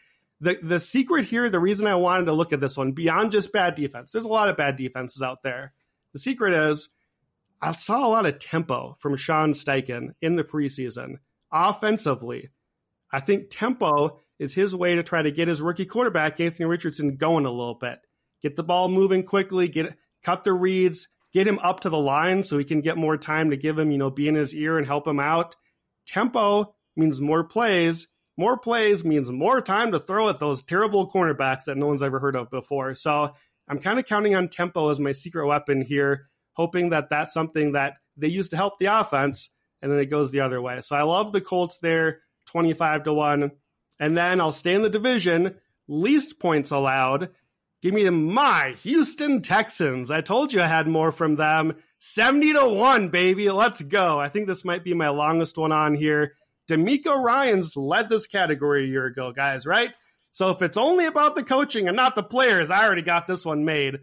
the the secret here, the reason I wanted to look at this one beyond just bad defense, there's a lot of bad defenses out there. The secret is I saw a lot of tempo from Shane Steichen in the preseason. Offensively, I think tempo is his way to try to get his rookie quarterback, Anthony Richardson, going a little bit. Get the ball moving quickly, get cut the reads, get him up to the line so he can get more time to give him, you know, be in his ear and help him out. Tempo means more plays. More plays means more time to throw at those terrible cornerbacks that no one's ever heard of before. So I'm kind of counting on tempo as my secret weapon here, hoping that that's something that they use to help the offense, and then it goes the other way. So I love the Colts there, 25 to 1. And then I'll stay in the division, least points allowed. Give me my Houston Texans. I told you I had more from them. 70 to 1, baby. Let's go. I think this might be my longest one on here. DeMeco Ryans led this category a year ago, guys, right? So if it's only about the coaching and not the players, I already got this one made.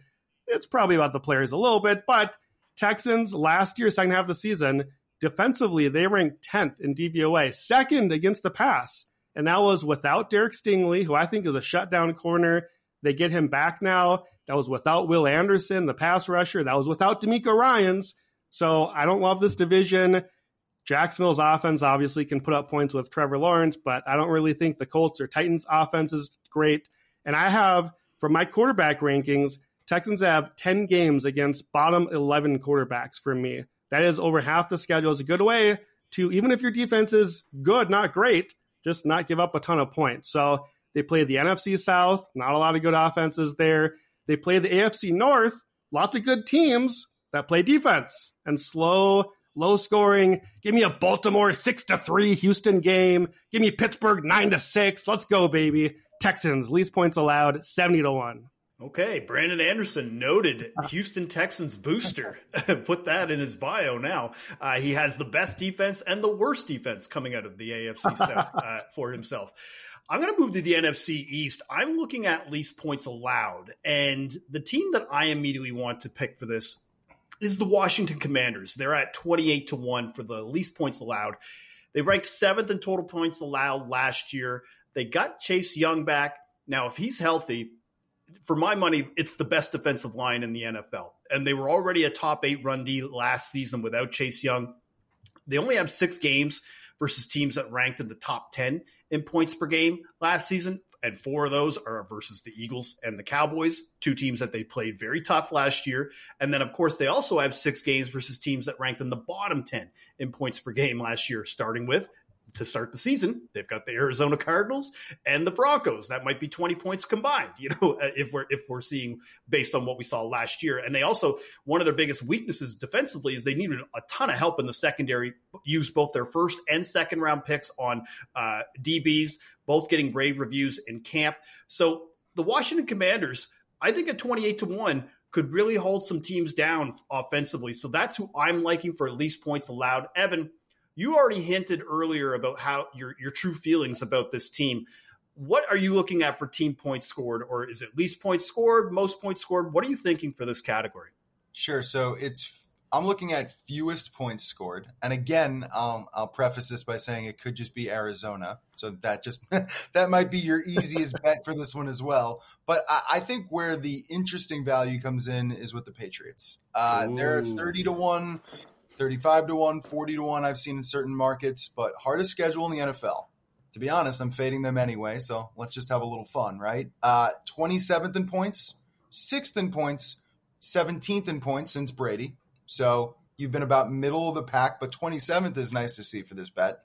It's probably about the players a little bit, but Texans last year, second half of the season, defensively, they ranked 10th in DVOA, second against the pass. And that was without Derek Stingley, who I think is a shutdown corner. They get him back now. That was without Will Anderson, the pass rusher. That was without DeMeco Ryans. So I don't love this division. Jacksonville's offense obviously can put up points with Trevor Lawrence, but I don't really think the Colts or Titans offense is great. And I have, from my quarterback rankings, Texans have 10 games against bottom 11 quarterbacks for me. That is over half the schedule. It's a good way to, even if your defense is good, not great, just not give up a ton of points. So they play the NFC South, not a lot of good offenses there. They play the AFC North, lots of good teams that play defense and slow, low scoring. Give me a Baltimore six to three Houston game. Give me Pittsburgh nine to six. Let's go, baby. Texans least points allowed seventy to one. Okay, Brandon Anderson, noted Houston Texans booster. Put that in his bio now. Uh, he has the best defense and the worst defense coming out of the AFC South uh, for himself. I'm going to move to the NFC East. I'm looking at least points allowed. And the team that I immediately want to pick for this is the Washington Commanders. They're at 28 to 1 for the least points allowed. They ranked seventh in total points allowed last year. They got Chase Young back. Now, if he's healthy, for my money, it's the best defensive line in the NFL. And they were already a top eight run D last season without Chase Young. They only have six games versus teams that ranked in the top 10 in points per game last season. And four of those are versus the Eagles and the Cowboys, two teams that they played very tough last year. And then, of course, they also have six games versus teams that ranked in the bottom 10 in points per game last year, starting with to start the season, they've got the Arizona Cardinals and the Broncos. That might be 20 points combined, you know, if we're if we're seeing based on what we saw last year. And they also one of their biggest weaknesses defensively is they needed a ton of help in the secondary, used both their first and second round picks on uh, DBs, both getting brave reviews in camp. So the Washington Commanders, I think at 28 to 1 could really hold some teams down offensively. So that's who I'm liking for at least points allowed. Evan, you already hinted earlier about how your your true feelings about this team. What are you looking at for team points scored, or is it least points scored, most points scored? What are you thinking for this category? Sure. So it's I'm looking at fewest points scored, and again, um, I'll preface this by saying it could just be Arizona. So that just that might be your easiest bet for this one as well. But I, I, think where the interesting value comes in is with the Patriots. Uh, they're thirty to one 35 to 1, 40 to 1, I've seen in certain markets, but hardest schedule in the NFL. To be honest, I'm fading them anyway, so let's just have a little fun, right? Uh, 27th in points, 6th in points, 17th in points since Brady. So you've been about middle of the pack, but 27th is nice to see for this bet.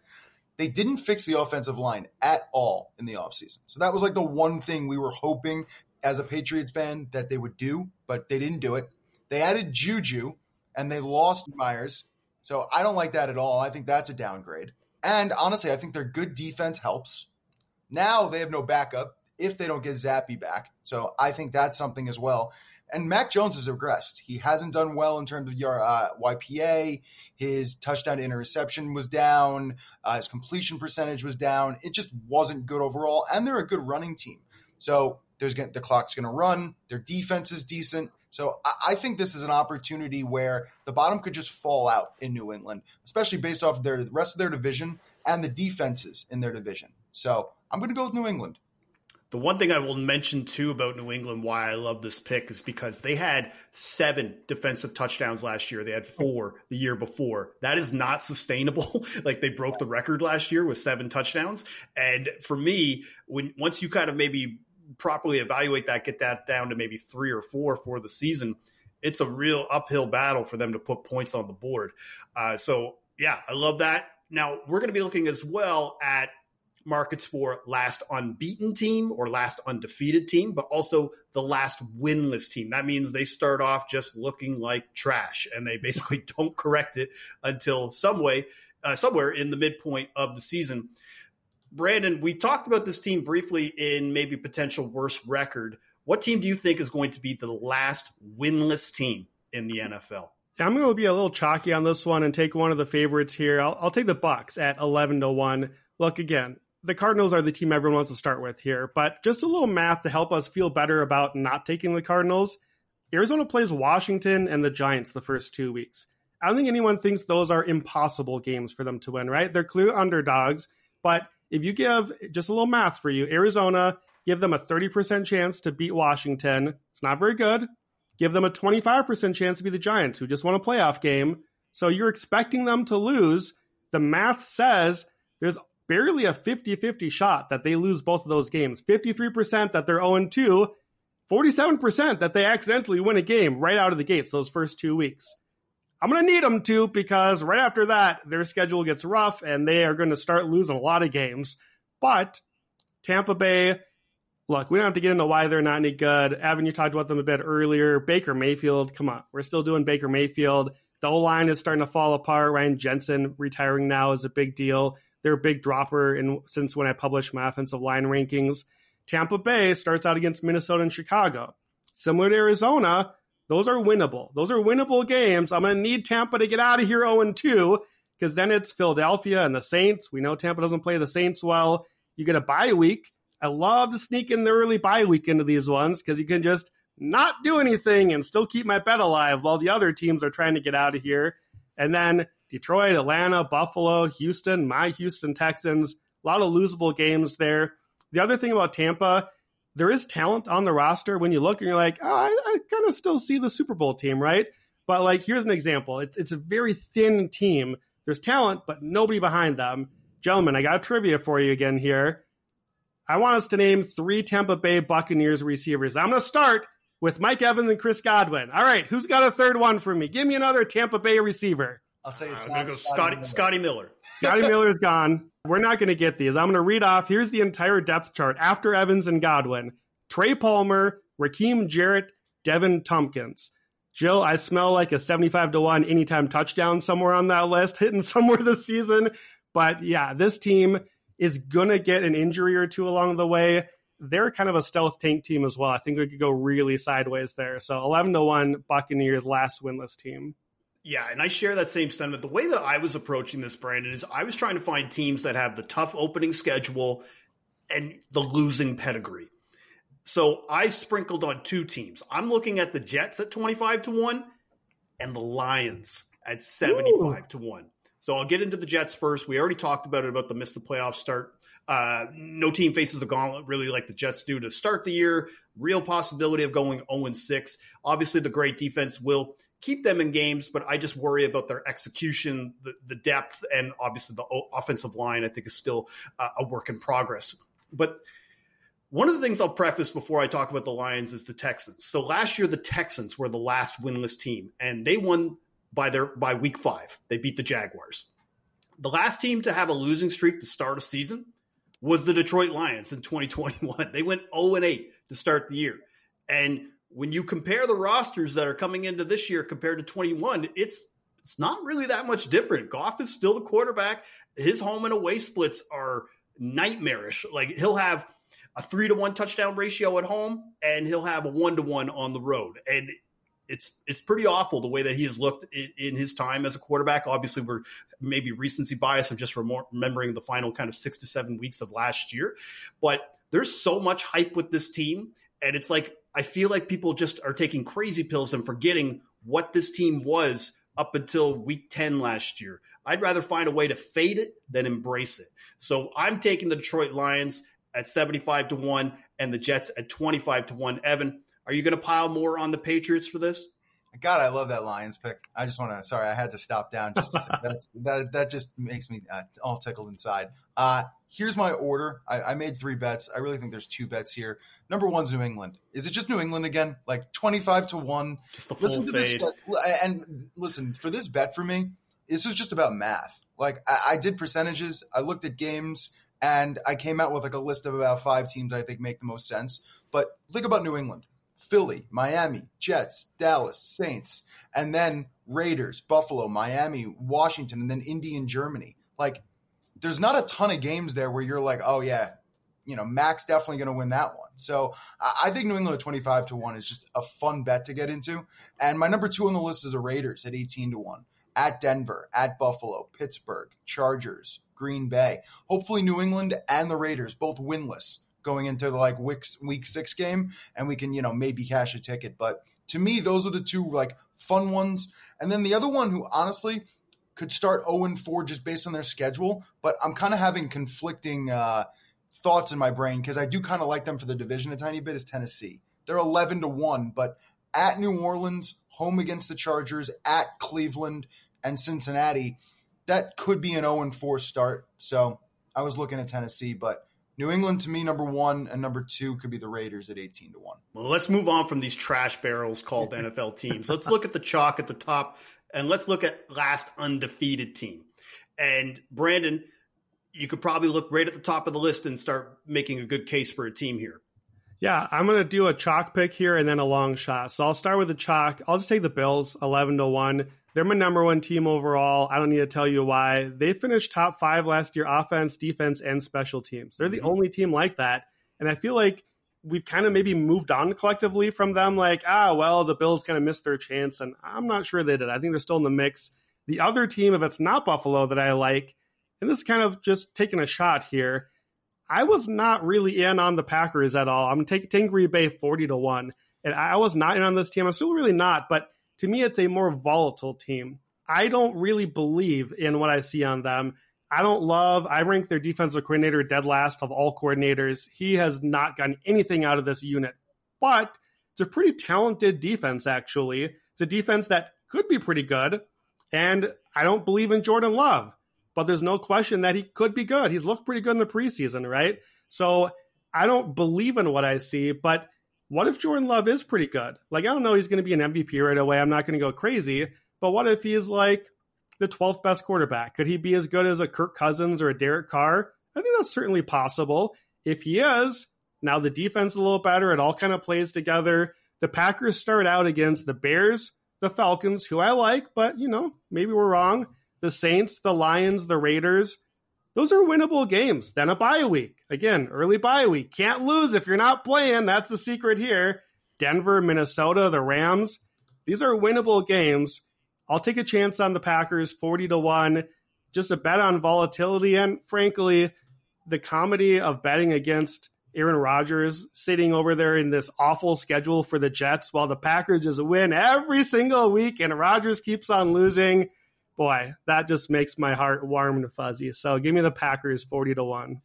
They didn't fix the offensive line at all in the offseason. So that was like the one thing we were hoping as a Patriots fan that they would do, but they didn't do it. They added Juju, and they lost Meyers. So I don't like that at all. I think that's a downgrade. And honestly, I think their good defense helps. Now they have no backup if they don't get Zappe back. So I think that's something as well. And Mac Jones has regressed. He hasn't done well in terms of your uh, YPA. His touchdown interception was down. Uh, his completion percentage was down. It just wasn't good overall. And they're a good running team. So there's the clock's going to run. Their defense is decent. So I think this is an opportunity where the bottom could just fall out in New England, especially based off their the rest of their division and the defenses in their division. So I'm going to go with New England. The one thing I will mention too about New England, why I love this pick, is because they had seven defensive touchdowns last year. They had four the year before. That is not sustainable. like they broke the record last year with seven touchdowns. And for me, when once you kind of maybe properly evaluate that, get that down to maybe three or four for the season, it's a real uphill battle for them to put points on the board. Uh, so yeah, I love that. Now we're going to be looking as well at markets for last unbeaten team or last undefeated team, but also the last winless team. That means they start off just looking like trash and they basically don't correct it until some way, uh, somewhere in the midpoint of the season. Brandon, we talked about this team briefly in maybe potential worst record. What team do you think is going to be the last winless team in the NFL? I'm going to be a little chalky on this one and take one of the favorites here. I'll, I'll take the Bucks at 11 to 1. Look, again, the Cardinals are the team everyone wants to start with here, but just a little math to help us feel better about not taking the Cardinals. Arizona plays Washington and the Giants the first two weeks. I don't think anyone thinks those are impossible games for them to win, right? They're clear underdogs, but if you give just a little math for you, Arizona, give them a 30% chance to beat Washington. It's not very good. Give them a 25% chance to be the Giants, who just won a playoff game. So you're expecting them to lose. The math says there's barely a 50 50 shot that they lose both of those games. 53% that they're 0 2, 47% that they accidentally win a game right out of the gates those first two weeks. I'm going to need them to because right after that, their schedule gets rough and they are going to start losing a lot of games. But Tampa Bay, look, we don't have to get into why they're not any good. Evan, you talked about them a bit earlier. Baker Mayfield, come on. We're still doing Baker Mayfield. The O line is starting to fall apart. Ryan Jensen retiring now is a big deal. They're a big dropper in, since when I published my offensive line rankings. Tampa Bay starts out against Minnesota and Chicago. Similar to Arizona, those are winnable. Those are winnable games. I'm going to need Tampa to get out of here 0 2 because then it's Philadelphia and the Saints. We know Tampa doesn't play the Saints well. You get a bye week. I love to sneak in the early bye week into these ones because you can just not do anything and still keep my bet alive while the other teams are trying to get out of here. And then Detroit, Atlanta, Buffalo, Houston, my Houston Texans. A lot of losable games there. The other thing about Tampa, there is talent on the roster. When you look and you're like, oh, I, I kind of still see the Super Bowl team, right? But like, here's an example. It's, it's a very thin team. There's talent, but nobody behind them. Gentlemen, I got trivia for you again here. I want us to name three Tampa Bay Buccaneers receivers. I'm going to start with Mike Evans and Chris Godwin. All right, who's got a third one for me? Give me another Tampa Bay receiver. I'll tell you, it's I'm going to go Scotty, Miller. Scotty Miller. Scotty Miller's gone. We're not going to get these. I'm going to read off. Here's the entire depth chart after Evans and Godwin Trey Palmer, Rakim Jarrett, Deven Thompkins. Gilles, I smell like a 75 to 1 anytime touchdown somewhere on that list, hitting somewhere this season. But yeah, this team is going to get an injury or two along the way. They're kind of a stealth tank team as well. I think we could go really sideways there. So 11 to 1 Buccaneers last winless team. Yeah, and I share that same sentiment. The way that I was approaching this, Brandon, is I was trying to find teams that have the tough opening schedule and the losing pedigree. So I sprinkled on two teams. I'm looking at the Jets at 25 to 1 and the Lions at 75 Ooh. to 1. So I'll get into the Jets first. We already talked about it about the miss the playoff start. Uh, no team faces a gauntlet really like the Jets do to start the year. Real possibility of going 0 6. Obviously, the great defense will keep them in games, but I just worry about their execution, the, the depth, and obviously the offensive line. I think is still uh, a work in progress. But one of the things I'll preface before I talk about the Lions is the Texans. So last year, the Texans were the last winless team, and they won by their by week five. They beat the Jaguars. The last team to have a losing streak to start a season was the Detroit Lions in 2021. They went 0 and 8 to start the year. And when you compare the rosters that are coming into this year compared to 21, it's it's not really that much different. Goff is still the quarterback. His home and away splits are nightmarish. Like he'll have a three to one touchdown ratio at home, and he'll have a one to one on the road. And it's it's pretty awful the way that he has looked in, in, his time as a quarterback. Obviously, we're maybe recency bias of just remembering the final kind of six to seven weeks of last year, but there's so much hype with this team, and it's like I feel like people just are taking crazy pills and forgetting what this team was up until week 10 last year. I'd rather find a way to fade it than embrace it. So I'm taking the Detroit Lions at 75 to 1 and the Jets at 25 to 1. Evan, are you going to pile more on the Patriots for this? God, I love that Lions pick. I just want to. Sorry, I had to stop down. Just to say, that's that. That just makes me uh, all tickled inside. Uh, here's my order. I, I, made three bets. I really think there's two bets here. Number one's New England. Is it just New England again? Like 25 to one. Just the full listen to fade. this. And listen for this bet for me. This is just about math. Like I, I did percentages. I looked at games and I came out with like a list of about five teams I think make the most sense. But think about New England. Philly, Miami, Jets, Dallas, Saints, and then Raiders, Buffalo, Miami, Washington, and then Indy and Germany. Like, there's not a ton of games there where you're like, oh yeah, you know, Mac's definitely going to win that one. So I think New England at 25 to 1 is just a fun bet to get into. And my number two on the list is the Raiders at 18 to 1. At Denver, at Buffalo, Pittsburgh, Chargers, Green Bay. Hopefully, New England and the Raiders both winless going into the like week, week six game, and we can you know maybe cash a ticket. But to me, those are the two like fun ones. And then the other one who honestly could start 0 4 just based on their schedule, but I'm kind of having conflicting uh, thoughts in my brain because I do kind of like them for the division a tiny bit. Is Tennessee? They're 11 to one, but at New Orleans, home against the Chargers, at Cleveland and Cincinnati, that could be an 0 4 start. So I was looking at Tennessee, but New England to me number one, and number two could be the Raiders at eighteen to one. Well, let's move on from these trash barrels called NFL teams. Let's look at the chalk at the top, and let's look at last undefeated team. And Brandon, you could probably look right at the top of the list and start making a good case for a team here. Yeah, I'm going to do a chalk pick here and then a long shot. So I'll start with the chalk. I'll just take the Bills 11 to 1. They're my number one team overall. I don't need to tell you why. They finished top five last year, offense, defense, and special teams. They're the mm-hmm. only team like that. And I feel like we've kind of maybe moved on collectively from them. Like, ah, well, the Bills kind of missed their chance. And I'm not sure they did. I think they're still in the mix. The other team, if it's not Buffalo, that I like, and this is kind of just taking a shot here. I was not really in on the Packers at all. I'm taking, taking Green Bay 40 to 1. And I was not in on this team. I'm still really not. But to me, it's a more volatile team. I don't really believe in what I see on them. I don't love, I rank their defensive coordinator dead last of all coordinators. He has not gotten anything out of this unit, but it's a pretty talented defense, actually. It's a defense that could be pretty good. And I don't believe in Jordan Love, but there's no question that he could be good. He's looked pretty good in the preseason, right? So I don't believe in what I see, but what if Jordan Love is pretty good? Like, I don't know he's going to be an MVP right away. I'm not going to go crazy. But what if he's like the 12th best quarterback? Could he be as good as a Kirk Cousins or a Derek Carr? I think that's certainly possible. If he is, now the defense is a little better. It all kind of plays together. The Packers start out against the Bears, the Falcons, who I like, but, you know, maybe we're wrong. The Saints, the Lions, the Raiders. Those are winnable games. Then a bye week. Again, early bye week. Can't lose if you're not playing. That's the secret here. Denver, Minnesota, the Rams. These are winnable games. I'll take a chance on the Packers 40 to 1. Just a bet on volatility and frankly, the comedy of betting against Aaron Rodgers sitting over there in this awful schedule for the Jets while the Packers just win every single week and Rodgers keeps on losing boy, that just makes my heart warm and fuzzy. So give me the Packers 40 to 1.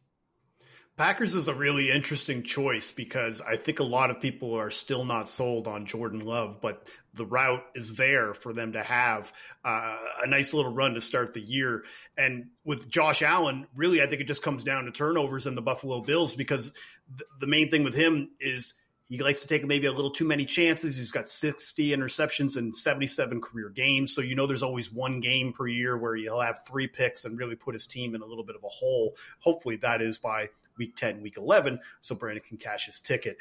Packers is a really interesting choice because I think a lot of people are still not sold on Jordan Love, but the route is there for them to have uh, a nice little run to start the year. And with Josh Allen, really, I think it just comes down to turnovers in the Buffalo Bills because th- the main thing with him is he likes to take maybe a little too many chances. He's got 60 interceptions in 77 career games. So, you know, there's always one game per year where he'll have three picks and really put his team in a little bit of a hole. Hopefully, that is by week 10, week 11, so Brandon can cash his ticket.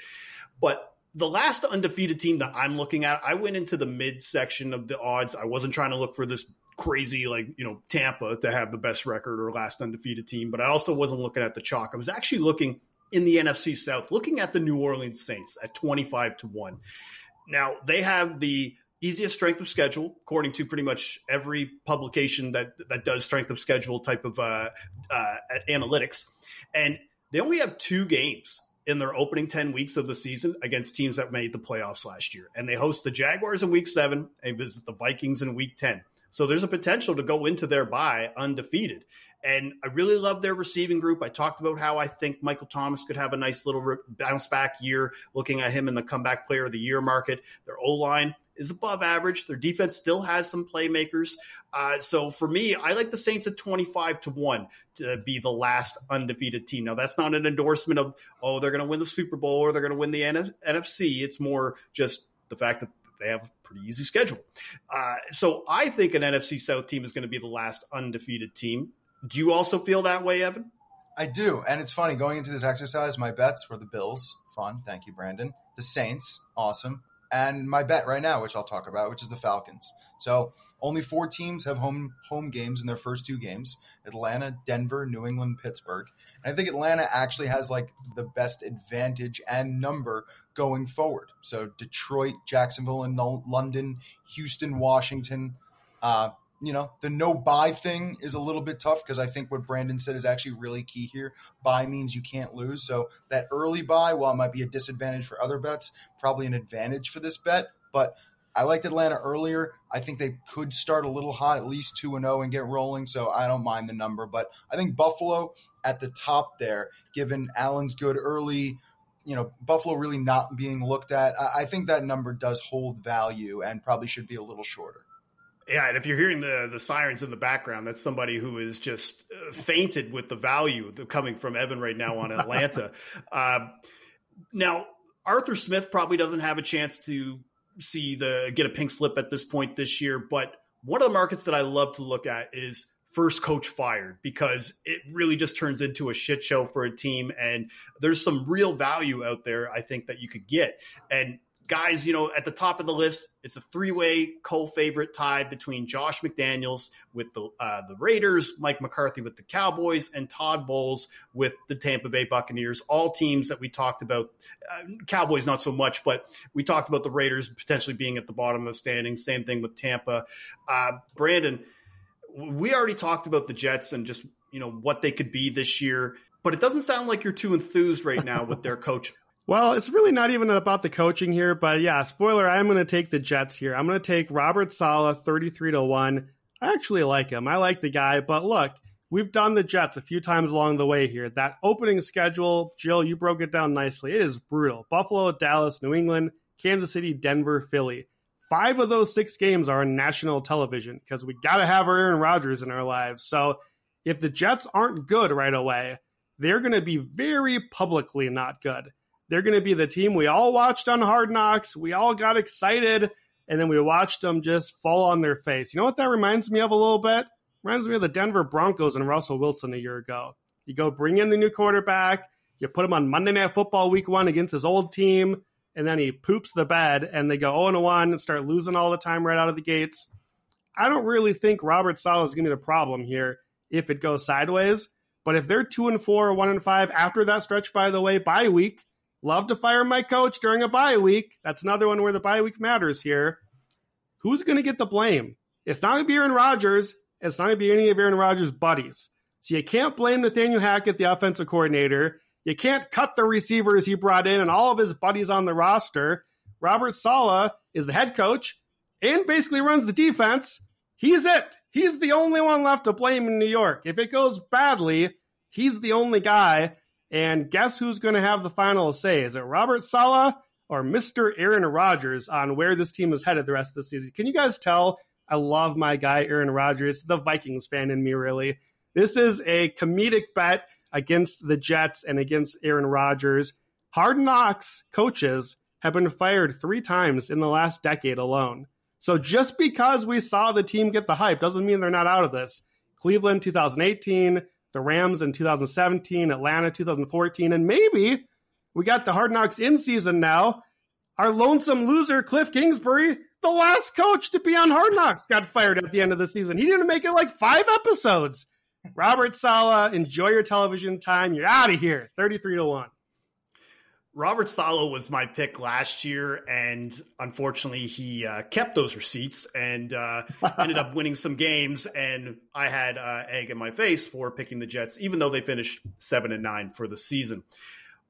But the last undefeated team that I'm looking at, I went into the mid section of the odds. I wasn't trying to look for this crazy, like, you know, Tampa to have the best record or last undefeated team, but I also wasn't looking at the chalk. I was actually looking in the NFC South, looking at the New Orleans Saints at 25 to 1. Now, they have the easiest strength of schedule, according to pretty much every publication that, that does strength of schedule type of uh, uh, analytics. And they only have two games in their opening 10 weeks of the season against teams that made the playoffs last year. And they host the Jaguars in week seven and visit the Vikings in week 10. So there's a potential to go into their bye undefeated. And I really love their receiving group. I talked about how I think Michael Thomas could have a nice little bounce back year looking at him in the comeback player of the year market. Their O line is above average. Their defense still has some playmakers. Uh, so for me, I like the Saints at 25 to 1 to be the last undefeated team. Now, that's not an endorsement of, oh, they're going to win the Super Bowl or they're going to win the NFC. It's more just the fact that they have a pretty easy schedule. Uh, so I think an NFC South team is going to be the last undefeated team. Do you also feel that way, Evan? I do. And it's funny going into this exercise, my bets were the Bills. Fun. Thank you, Brandon. The Saints. Awesome. And my bet right now, which I'll talk about, which is the Falcons. So only four teams have home home games in their first two games: Atlanta, Denver, New England, Pittsburgh. And I think Atlanta actually has like the best advantage and number going forward. So Detroit, Jacksonville, and London, Houston, Washington. Uh, you know, the no bye thing is a little bit tough because I think what Brandon said is actually really key here. Bye means you can't lose. So that early bye, while it might be a disadvantage for other bets, probably an advantage for this bet. But I liked Atlanta earlier. I think they could start a little hot, at least 2 and 0 and get rolling, so I don't mind the number, but I think Buffalo at the top there, given Allen's good early, you know, Buffalo really not being looked at. I think that number does hold value and probably should be a little shorter. Yeah, and if you're hearing the the sirens in the background, that's somebody who is just uh, fainted with the value coming from Evan right now on Atlanta. uh, now, Arthur Smith probably doesn't have a chance to see the get a pink slip at this point this year, but one of the markets that I love to look at is first coach fired because it really just turns into a shit show for a team and there's some real value out there I think that you could get. And guys, you know, at the top of the list, it's a three-way co-favorite tie between Josh McDaniels with the uh, the Raiders, Mike McCarthy with the Cowboys, and Todd Bowles with the Tampa Bay Buccaneers. All teams that we talked about. Uh, Cowboys not so much, but we talked about the Raiders potentially being at the bottom of the standings. Same thing with Tampa. Uh, Brandon, we already talked about the Jets and just you know what they could be this year. But it doesn't sound like you're too enthused right now with their coach well, it's really not even about the coaching here, but yeah, spoiler, I'm going to take the Jets here. I'm going to take Robert Saleh 33 to 1. I actually like him. I like the guy, but look, we've done the Jets a few times along the way here. That opening schedule, Gilles, you broke it down nicely. It is brutal. Buffalo, Dallas, New England, Kansas City, Denver, Philly. Five of those six games are on national television because we got to have our Aaron Rodgers in our lives. So if the Jets aren't good right away, they're going to be very publicly not good. They're going to be the team we all watched on Hard Knocks. We all got excited, and then we watched them just fall on their face. You know what that reminds me of a little bit? Reminds me of the Denver Broncos and Russell Wilson a year ago. You go bring in the new quarterback, you put him on Monday Night Football week one against his old team, and then he poops the bed, and they go 0 1 and start losing all the time right out of the gates. I don't really think Robert Saleh is going to be the problem here if it goes sideways. But if they're two and four or one and five after that stretch, by the way, bye week, Love to fire my coach during a bye week. That's another one where the bye week matters here. Who's going to get the blame? It's not going to be Aaron Rodgers. It's not going to be any of Aaron Rodgers' buddies. So you can't blame Nathaniel Hackett, the offensive coordinator. You can't cut the receivers he brought in and all of his buddies on the roster. Robert Saleh is the head coach and basically runs the defense. He's it. He's the only one left to blame in New York. If it goes badly, he's the only guy. And guess who's going to have the final say? Is it Robert Saleh or Mr. Aaron Rodgers on where this team is headed the rest of the season? Can you guys tell? I love my guy, Aaron Rodgers, the Vikings fan in me, really. This is a comedic bet against the Jets and against Aaron Rodgers. Hard Knocks coaches have been fired three times in the last decade alone. So just because we saw the team get the hype doesn't mean they're not out of this. Cleveland 2018, the Rams in 2017, Atlanta 2014, and maybe we got the Hard Knocks in season now. Our lonesome loser, Cliff Kingsbury, the last coach to be on Hard Knocks, got fired at the end of the season. He didn't make it like five episodes. Robert Saleh, enjoy your television time. You're out of here. 33 to 1. Robert Saleh was my pick last year, and unfortunately, he uh, kept those receipts and uh, ended up winning some games. And I had uh, egg in my face for picking the Jets, even though they finished seven and nine for the season.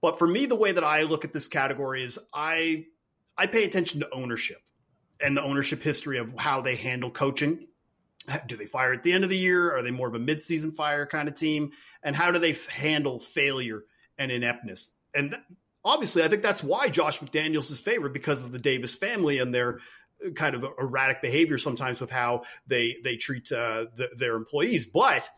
But for me, the way that I look at this category is I I pay attention to ownership and the ownership history of how they handle coaching. do they fire at the end of the year? Are they more of a midseason fire kind of team? And how do they f- handle failure and ineptness? And th- obviously, I think that's why Josh McDaniels is favored because of the Davis family and their uh, kind of erratic behavior sometimes with how they they treat uh, the, their employees. But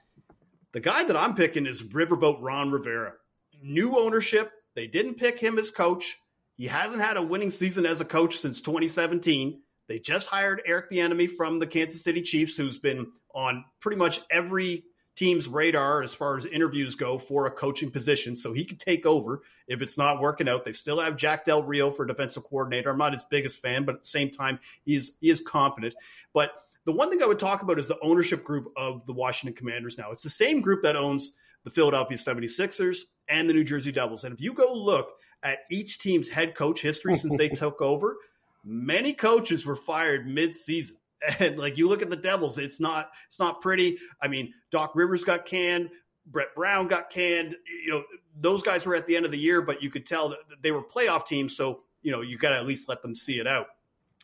the guy that I'm picking is Riverboat Ron Rivera. New ownership. They didn't pick him as coach. He hasn't had a winning season as a coach since 2017. They just hired Eric Bieniemy from the Kansas City Chiefs, who's been on pretty much every team's radar as far as interviews go for a coaching position. So he could take over if it's not working out. They still have Jack Del Rio for defensive coordinator. I'm not his biggest fan, but at the same time, he is, he is competent. But the one thing I would talk about is the ownership group of the Washington Commanders now. It's the same group that owns the Philadelphia 76ers and the New Jersey Devils. And if you go look at each team's head coach history since they took over, many coaches were fired mid-season. And like you look at the Devils, it's not it's not pretty. I mean, Doc Rivers got canned, Brett Brown got canned. You know, those guys were at the end of the year, but you could tell that they were playoff teams, so you know, you got to at least let them see it out.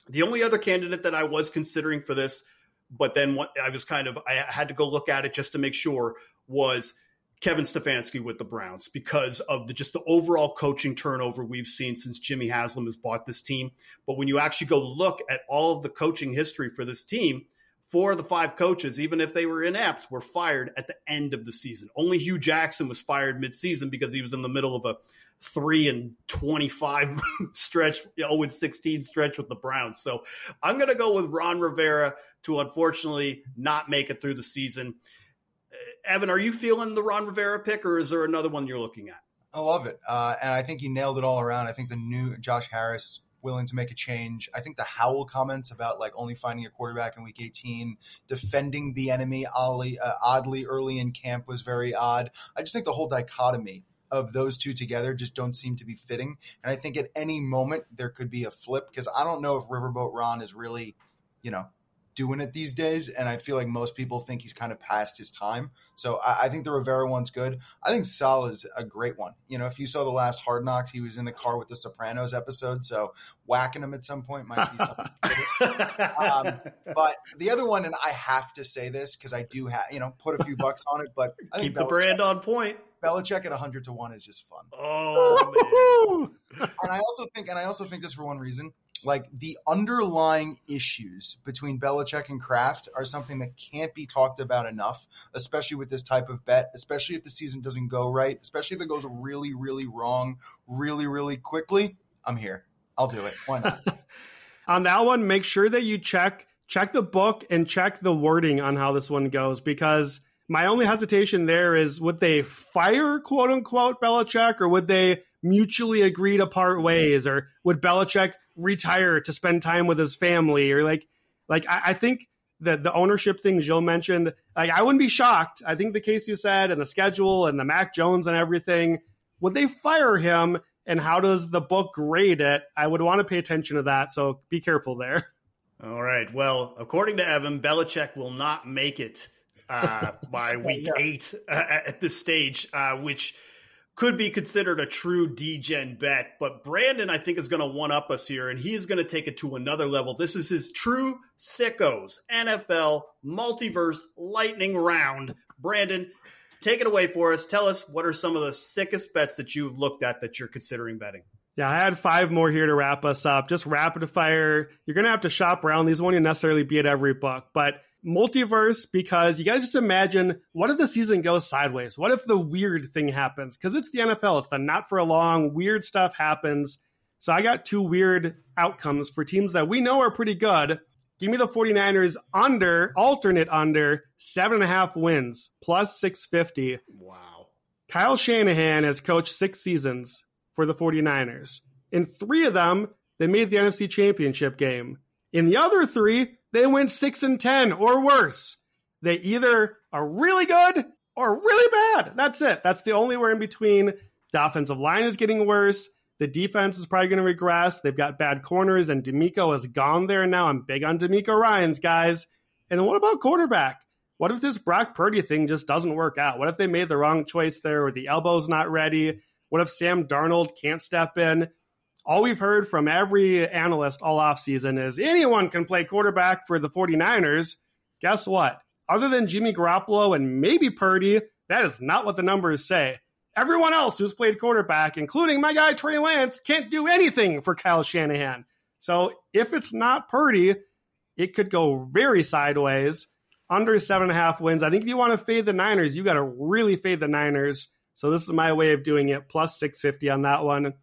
The only other candidate that I was considering for this, but then what I was kind of I had to go look at it just to make sure was Kevin Stefanski with the Browns because of the just the overall coaching turnover we've seen since Jimmy Haslam has bought this team. But when you actually go look at all of the coaching history for this team, four of the five coaches, even if they were inept, were fired at the end of the season. Only Hue Jackson was fired midseason because he was in the middle of a three and 25 stretch, 0 and 16 stretch with the Browns. So I'm going to go with Ron Rivera to unfortunately not make it through the season. Evan, are you feeling the Ron Rivera pick, or is there another one you're looking at? I love it, uh, and I think you nailed it all around. I think the new Josh Harris willing to make a change. I think the Howell comments about like only finding a quarterback in week 18, defending Bieniemy oddly, uh, oddly early in camp was very odd. I just think the whole dichotomy of those two together just don't seem to be fitting. And I think at any moment there could be a flip because I don't know if Riverboat Ron is really, you know, doing it these days. And I feel like most people think he's kind of past his time. So I, I, think the Rivera one's good. I think Saleh is a great one. You know, if you saw the last Hard Knocks, he was in the car with the Sopranos episode. So whacking him at some point might be something. um, but the other one, and I have to say this because I do have, you know, put a few bucks on it, but I keep the brand on point. Belichick at 100 to 1 is just fun. Oh, and I also think, and I also think this for one reason like the underlying issues between Belichick and Kraft are something that can't be talked about enough, especially with this type of bet, especially if the season doesn't go right, especially if it goes really, really wrong, really, really quickly. I'm here. I'll do it. Why not? on that one, make sure that you check check the book and check the wording on how this one goes because my only hesitation there is would they fire quote unquote Belichick or would they mutually agree to part ways or would Belichick retire to spend time with his family or like like I, I think that the ownership thing Gilles mentioned, like I wouldn't be shocked. I think the case you said and the schedule and the Mac Jones and everything, would they fire him and how does the book grade it? I would want to pay attention to that. So be careful there. All right. Well, according to Evan, Belichick will not make it uh, by week yeah. eight uh, at this stage, uh, which could be considered a true degen bet. But Brandon, I think, is going to one up us here, and he is going to take it to another level. This is his true sickos NFL multiverse lightning round. Brandon, take it away for us. Tell us what are some of the sickest bets that you've looked at that you're considering betting. Yeah, I had five more here to wrap us up. Just rapid fire. You're going to have to shop around. These won't necessarily be at every book, but multiverse because you got to just imagine what if the season goes sideways? What if the weird thing happens? Because it's the NFL, it's the not for a long, weird stuff happens. So I got two weird outcomes for teams that we know are pretty good. Give me the 49ers under, alternate under, seven and a half wins, plus 650. Wow. Kyle Shanahan has coached six seasons for the 49ers. In three of them, they made the NFC Championship game. In the other three, they went 6 and 10 or worse. They either are really good or really bad. That's it. That's the only way in between. The offensive line is getting worse. The defense is probably going to regress. They've got bad corners, and DeMeco has gone there now. I'm big on DeMeco Ryans, guys. And then what about quarterback? What if this Brock Purdy thing just doesn't work out? What if they made the wrong choice there or the elbow's not ready? What if Sam Darnold can't step in? All we've heard from every analyst all offseason is anyone can play quarterback for the 49ers. guess what? Other than Jimmy Garoppolo and maybe Purdy, that is not what the numbers say. Everyone else who's played quarterback, including my guy Trey Lance, can't do anything for Kyle Shanahan. So if it's not Purdy, it could go very sideways. Under seven and a half wins. I think if you want to fade the Niners, you got to really fade the Niners. So this is my way of doing it. Plus 650 on that one.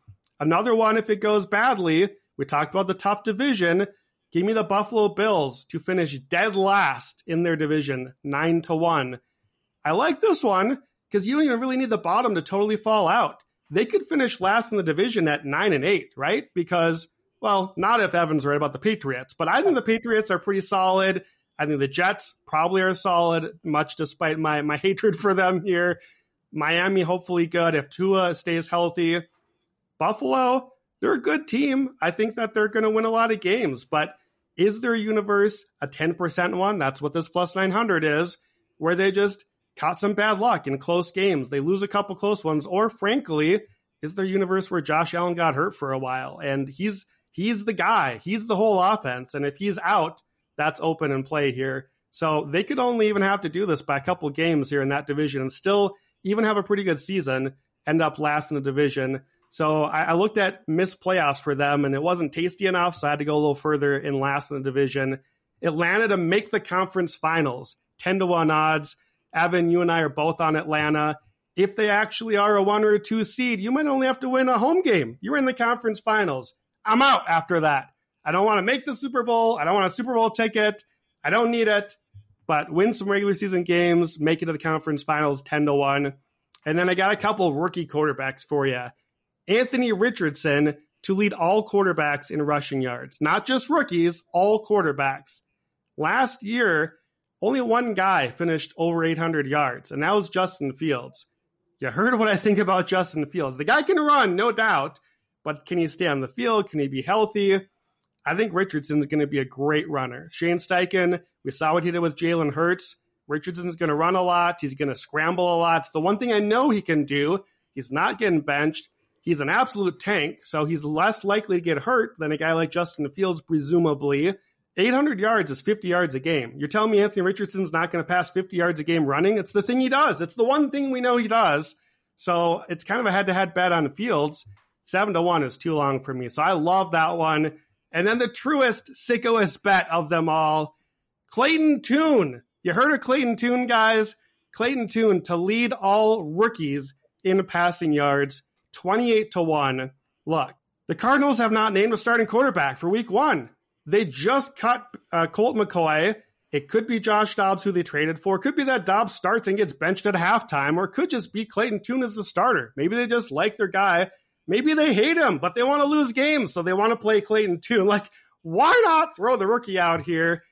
Another one, if it goes badly, we talked about the tough division. Give me the Buffalo Bills to finish dead last in their division, nine to one. I like this one because you don't even really need the bottom to totally fall out. They could finish last in the division at nine and eight, right? Because, well, not if Evan's right about the Patriots, but I think the Patriots are pretty solid. I think the Jets probably are solid, much despite my my hatred for them here. Miami, hopefully good if Tua stays healthy. Buffalo, they're a good team. I think that they're going to win a lot of games, but is their universe a 10% one? That's what this plus 900 is, where they just caught some bad luck in close games. They lose a couple close ones, or frankly, is their universe where Josh Allen got hurt for a while and he's he's the guy. He's the whole offense. And if he's out, that's open and play here. So they could only even have to do this by a couple games here in that division and still even have a pretty good season, end up last in the division. So I, I looked at missed playoffs for them and it wasn't tasty enough. So I had to go a little further in last in the division. Atlanta to make the conference finals, 10 to 1 odds. Evan, you and I are both on Atlanta. If they actually are a one or a two seed, you might only have to win a home game. You're in the conference finals. I'm out after that. I don't want to make the Super Bowl. I don't want a Super Bowl ticket. I don't need it. But win some regular season games, make it to the conference finals 10 to 1. And then I got a couple rookie quarterbacks for you. Anthony Richardson to lead all quarterbacks in rushing yards, not just rookies, all quarterbacks. Last year, only one guy finished over 800 yards, and that was Justin Fields. You heard what I think about Justin Fields. The guy can run, no doubt, but can he stay on the field? Can he be healthy? I think Richardson's going to be a great runner. Shane Steichen, we saw what he did with Jalen Hurts. Richardson's going to run a lot. He's going to scramble a lot. The one thing I know he can do. He's not getting benched. He's an absolute tank, so he's less likely to get hurt than a guy like Justin Fields, presumably. 800 yards is 50 yards a game. You're telling me Anthony Richardson's not going to pass 50 yards a game running? It's the thing he does. It's the one thing we know he does. So it's kind of a head to head bet on the Fields. Seven to one is too long for me. So I love that one. And then the truest, sickoest bet of them all, Clayton Tune. You heard of Clayton Tune, guys? Clayton Tune to lead all rookies in passing yards, 28 to 1. Look, the Cardinals have not named a starting quarterback for week one. They just cut uh, Colt McCoy. It could be Josh Dobbs, who they traded for. It could be that Dobbs starts and gets benched at halftime, or it could just be Clayton Tune as the starter. Maybe they just like their guy Maybe they hate him, but they want to lose games, so they want to play Clayton Tune. Like, why not throw the rookie out here?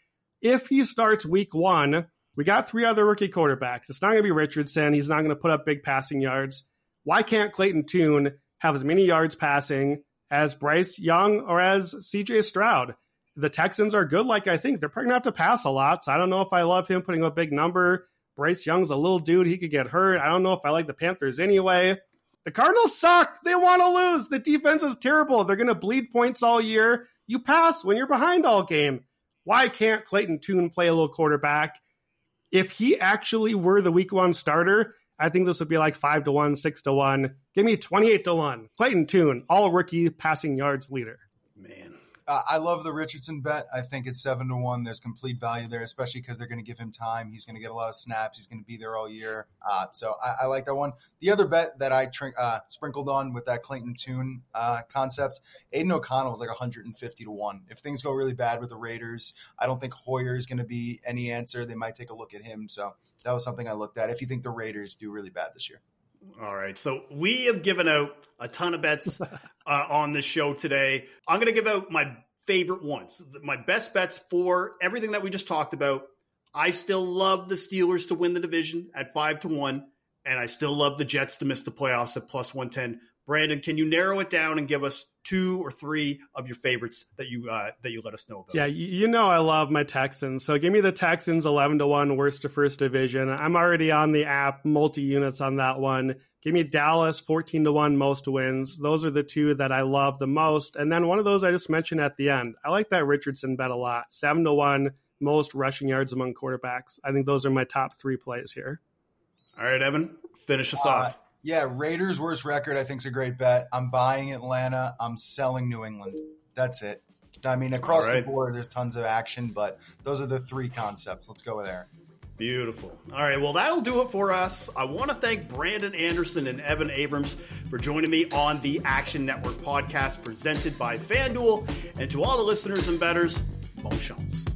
If he starts week one, we got three other rookie quarterbacks. It's not going to be Richardson. He's not going to put up big passing yards. Why can't Clayton Tune have as many yards passing as Bryce Young or as CJ Stroud? The Texans are good, like I think. They're probably going to have to pass a lot. So I don't know if I love him putting a big number. Bryce Young's a little dude. He could get hurt. I don't know if I like the Panthers anyway. The Cardinals suck. They want to lose. The defense is terrible. They're going to bleed points all year. You pass when you're behind all game. Why can't Clayton Tune play a little quarterback? If he actually were the week one starter, I think this would be like five to one, six to one. Give me 28 to one. Clayton Tune, all rookie passing yards leader. Man, uh, I love the Richardson bet. I think it's seven to one. There's complete value there, especially because they're going to give him time. He's going to get a lot of snaps. He's going to be there all year. Uh, so I, I, like that one. The other bet that I tr- uh, sprinkled on with that Clayton Tune uh, concept, Aidan O'Connell was like 150 to one. If things go really bad with the Raiders, I don't think Hoyer is going to be any answer. They might take a look at him. So that was something I looked at. If you think the Raiders do really bad this year. All right. So we have given out a ton of bets uh, on the show today. I'm going to give out my favorite ones, my best bets for everything that we just talked about. I still love the Steelers to win the division at five to one, and I still love the Jets to miss the playoffs at plus 110. Brandon, can you narrow it down and give us two or three of your favorites that you uh, that you let us know about? Yeah, you know I love my Texans. So give me the Texans eleven to one, worst to first division. I'm already on the app, multi units on that one. Give me Dallas 14 to 1 most wins. Those are the two that I love the most. And then one of those I just mentioned at the end. I like that Richardson bet a lot. 7 to 1 most rushing yards among quarterbacks. I think those are my top three plays here. All right, Evan, finish us Uh, off. Yeah, Raiders' worst record, I think, is a great bet. I'm buying Atlanta. I'm selling New England. That's it. I mean, across right. the board, there's tons of action, but those are the three concepts. Let's go there. Beautiful. All right, well, that'll do it for us. I want to thank Brandon Anderson and Evan Abrams for joining me on the Action Network podcast presented by FanDuel. And to all the listeners and betters, bon chance.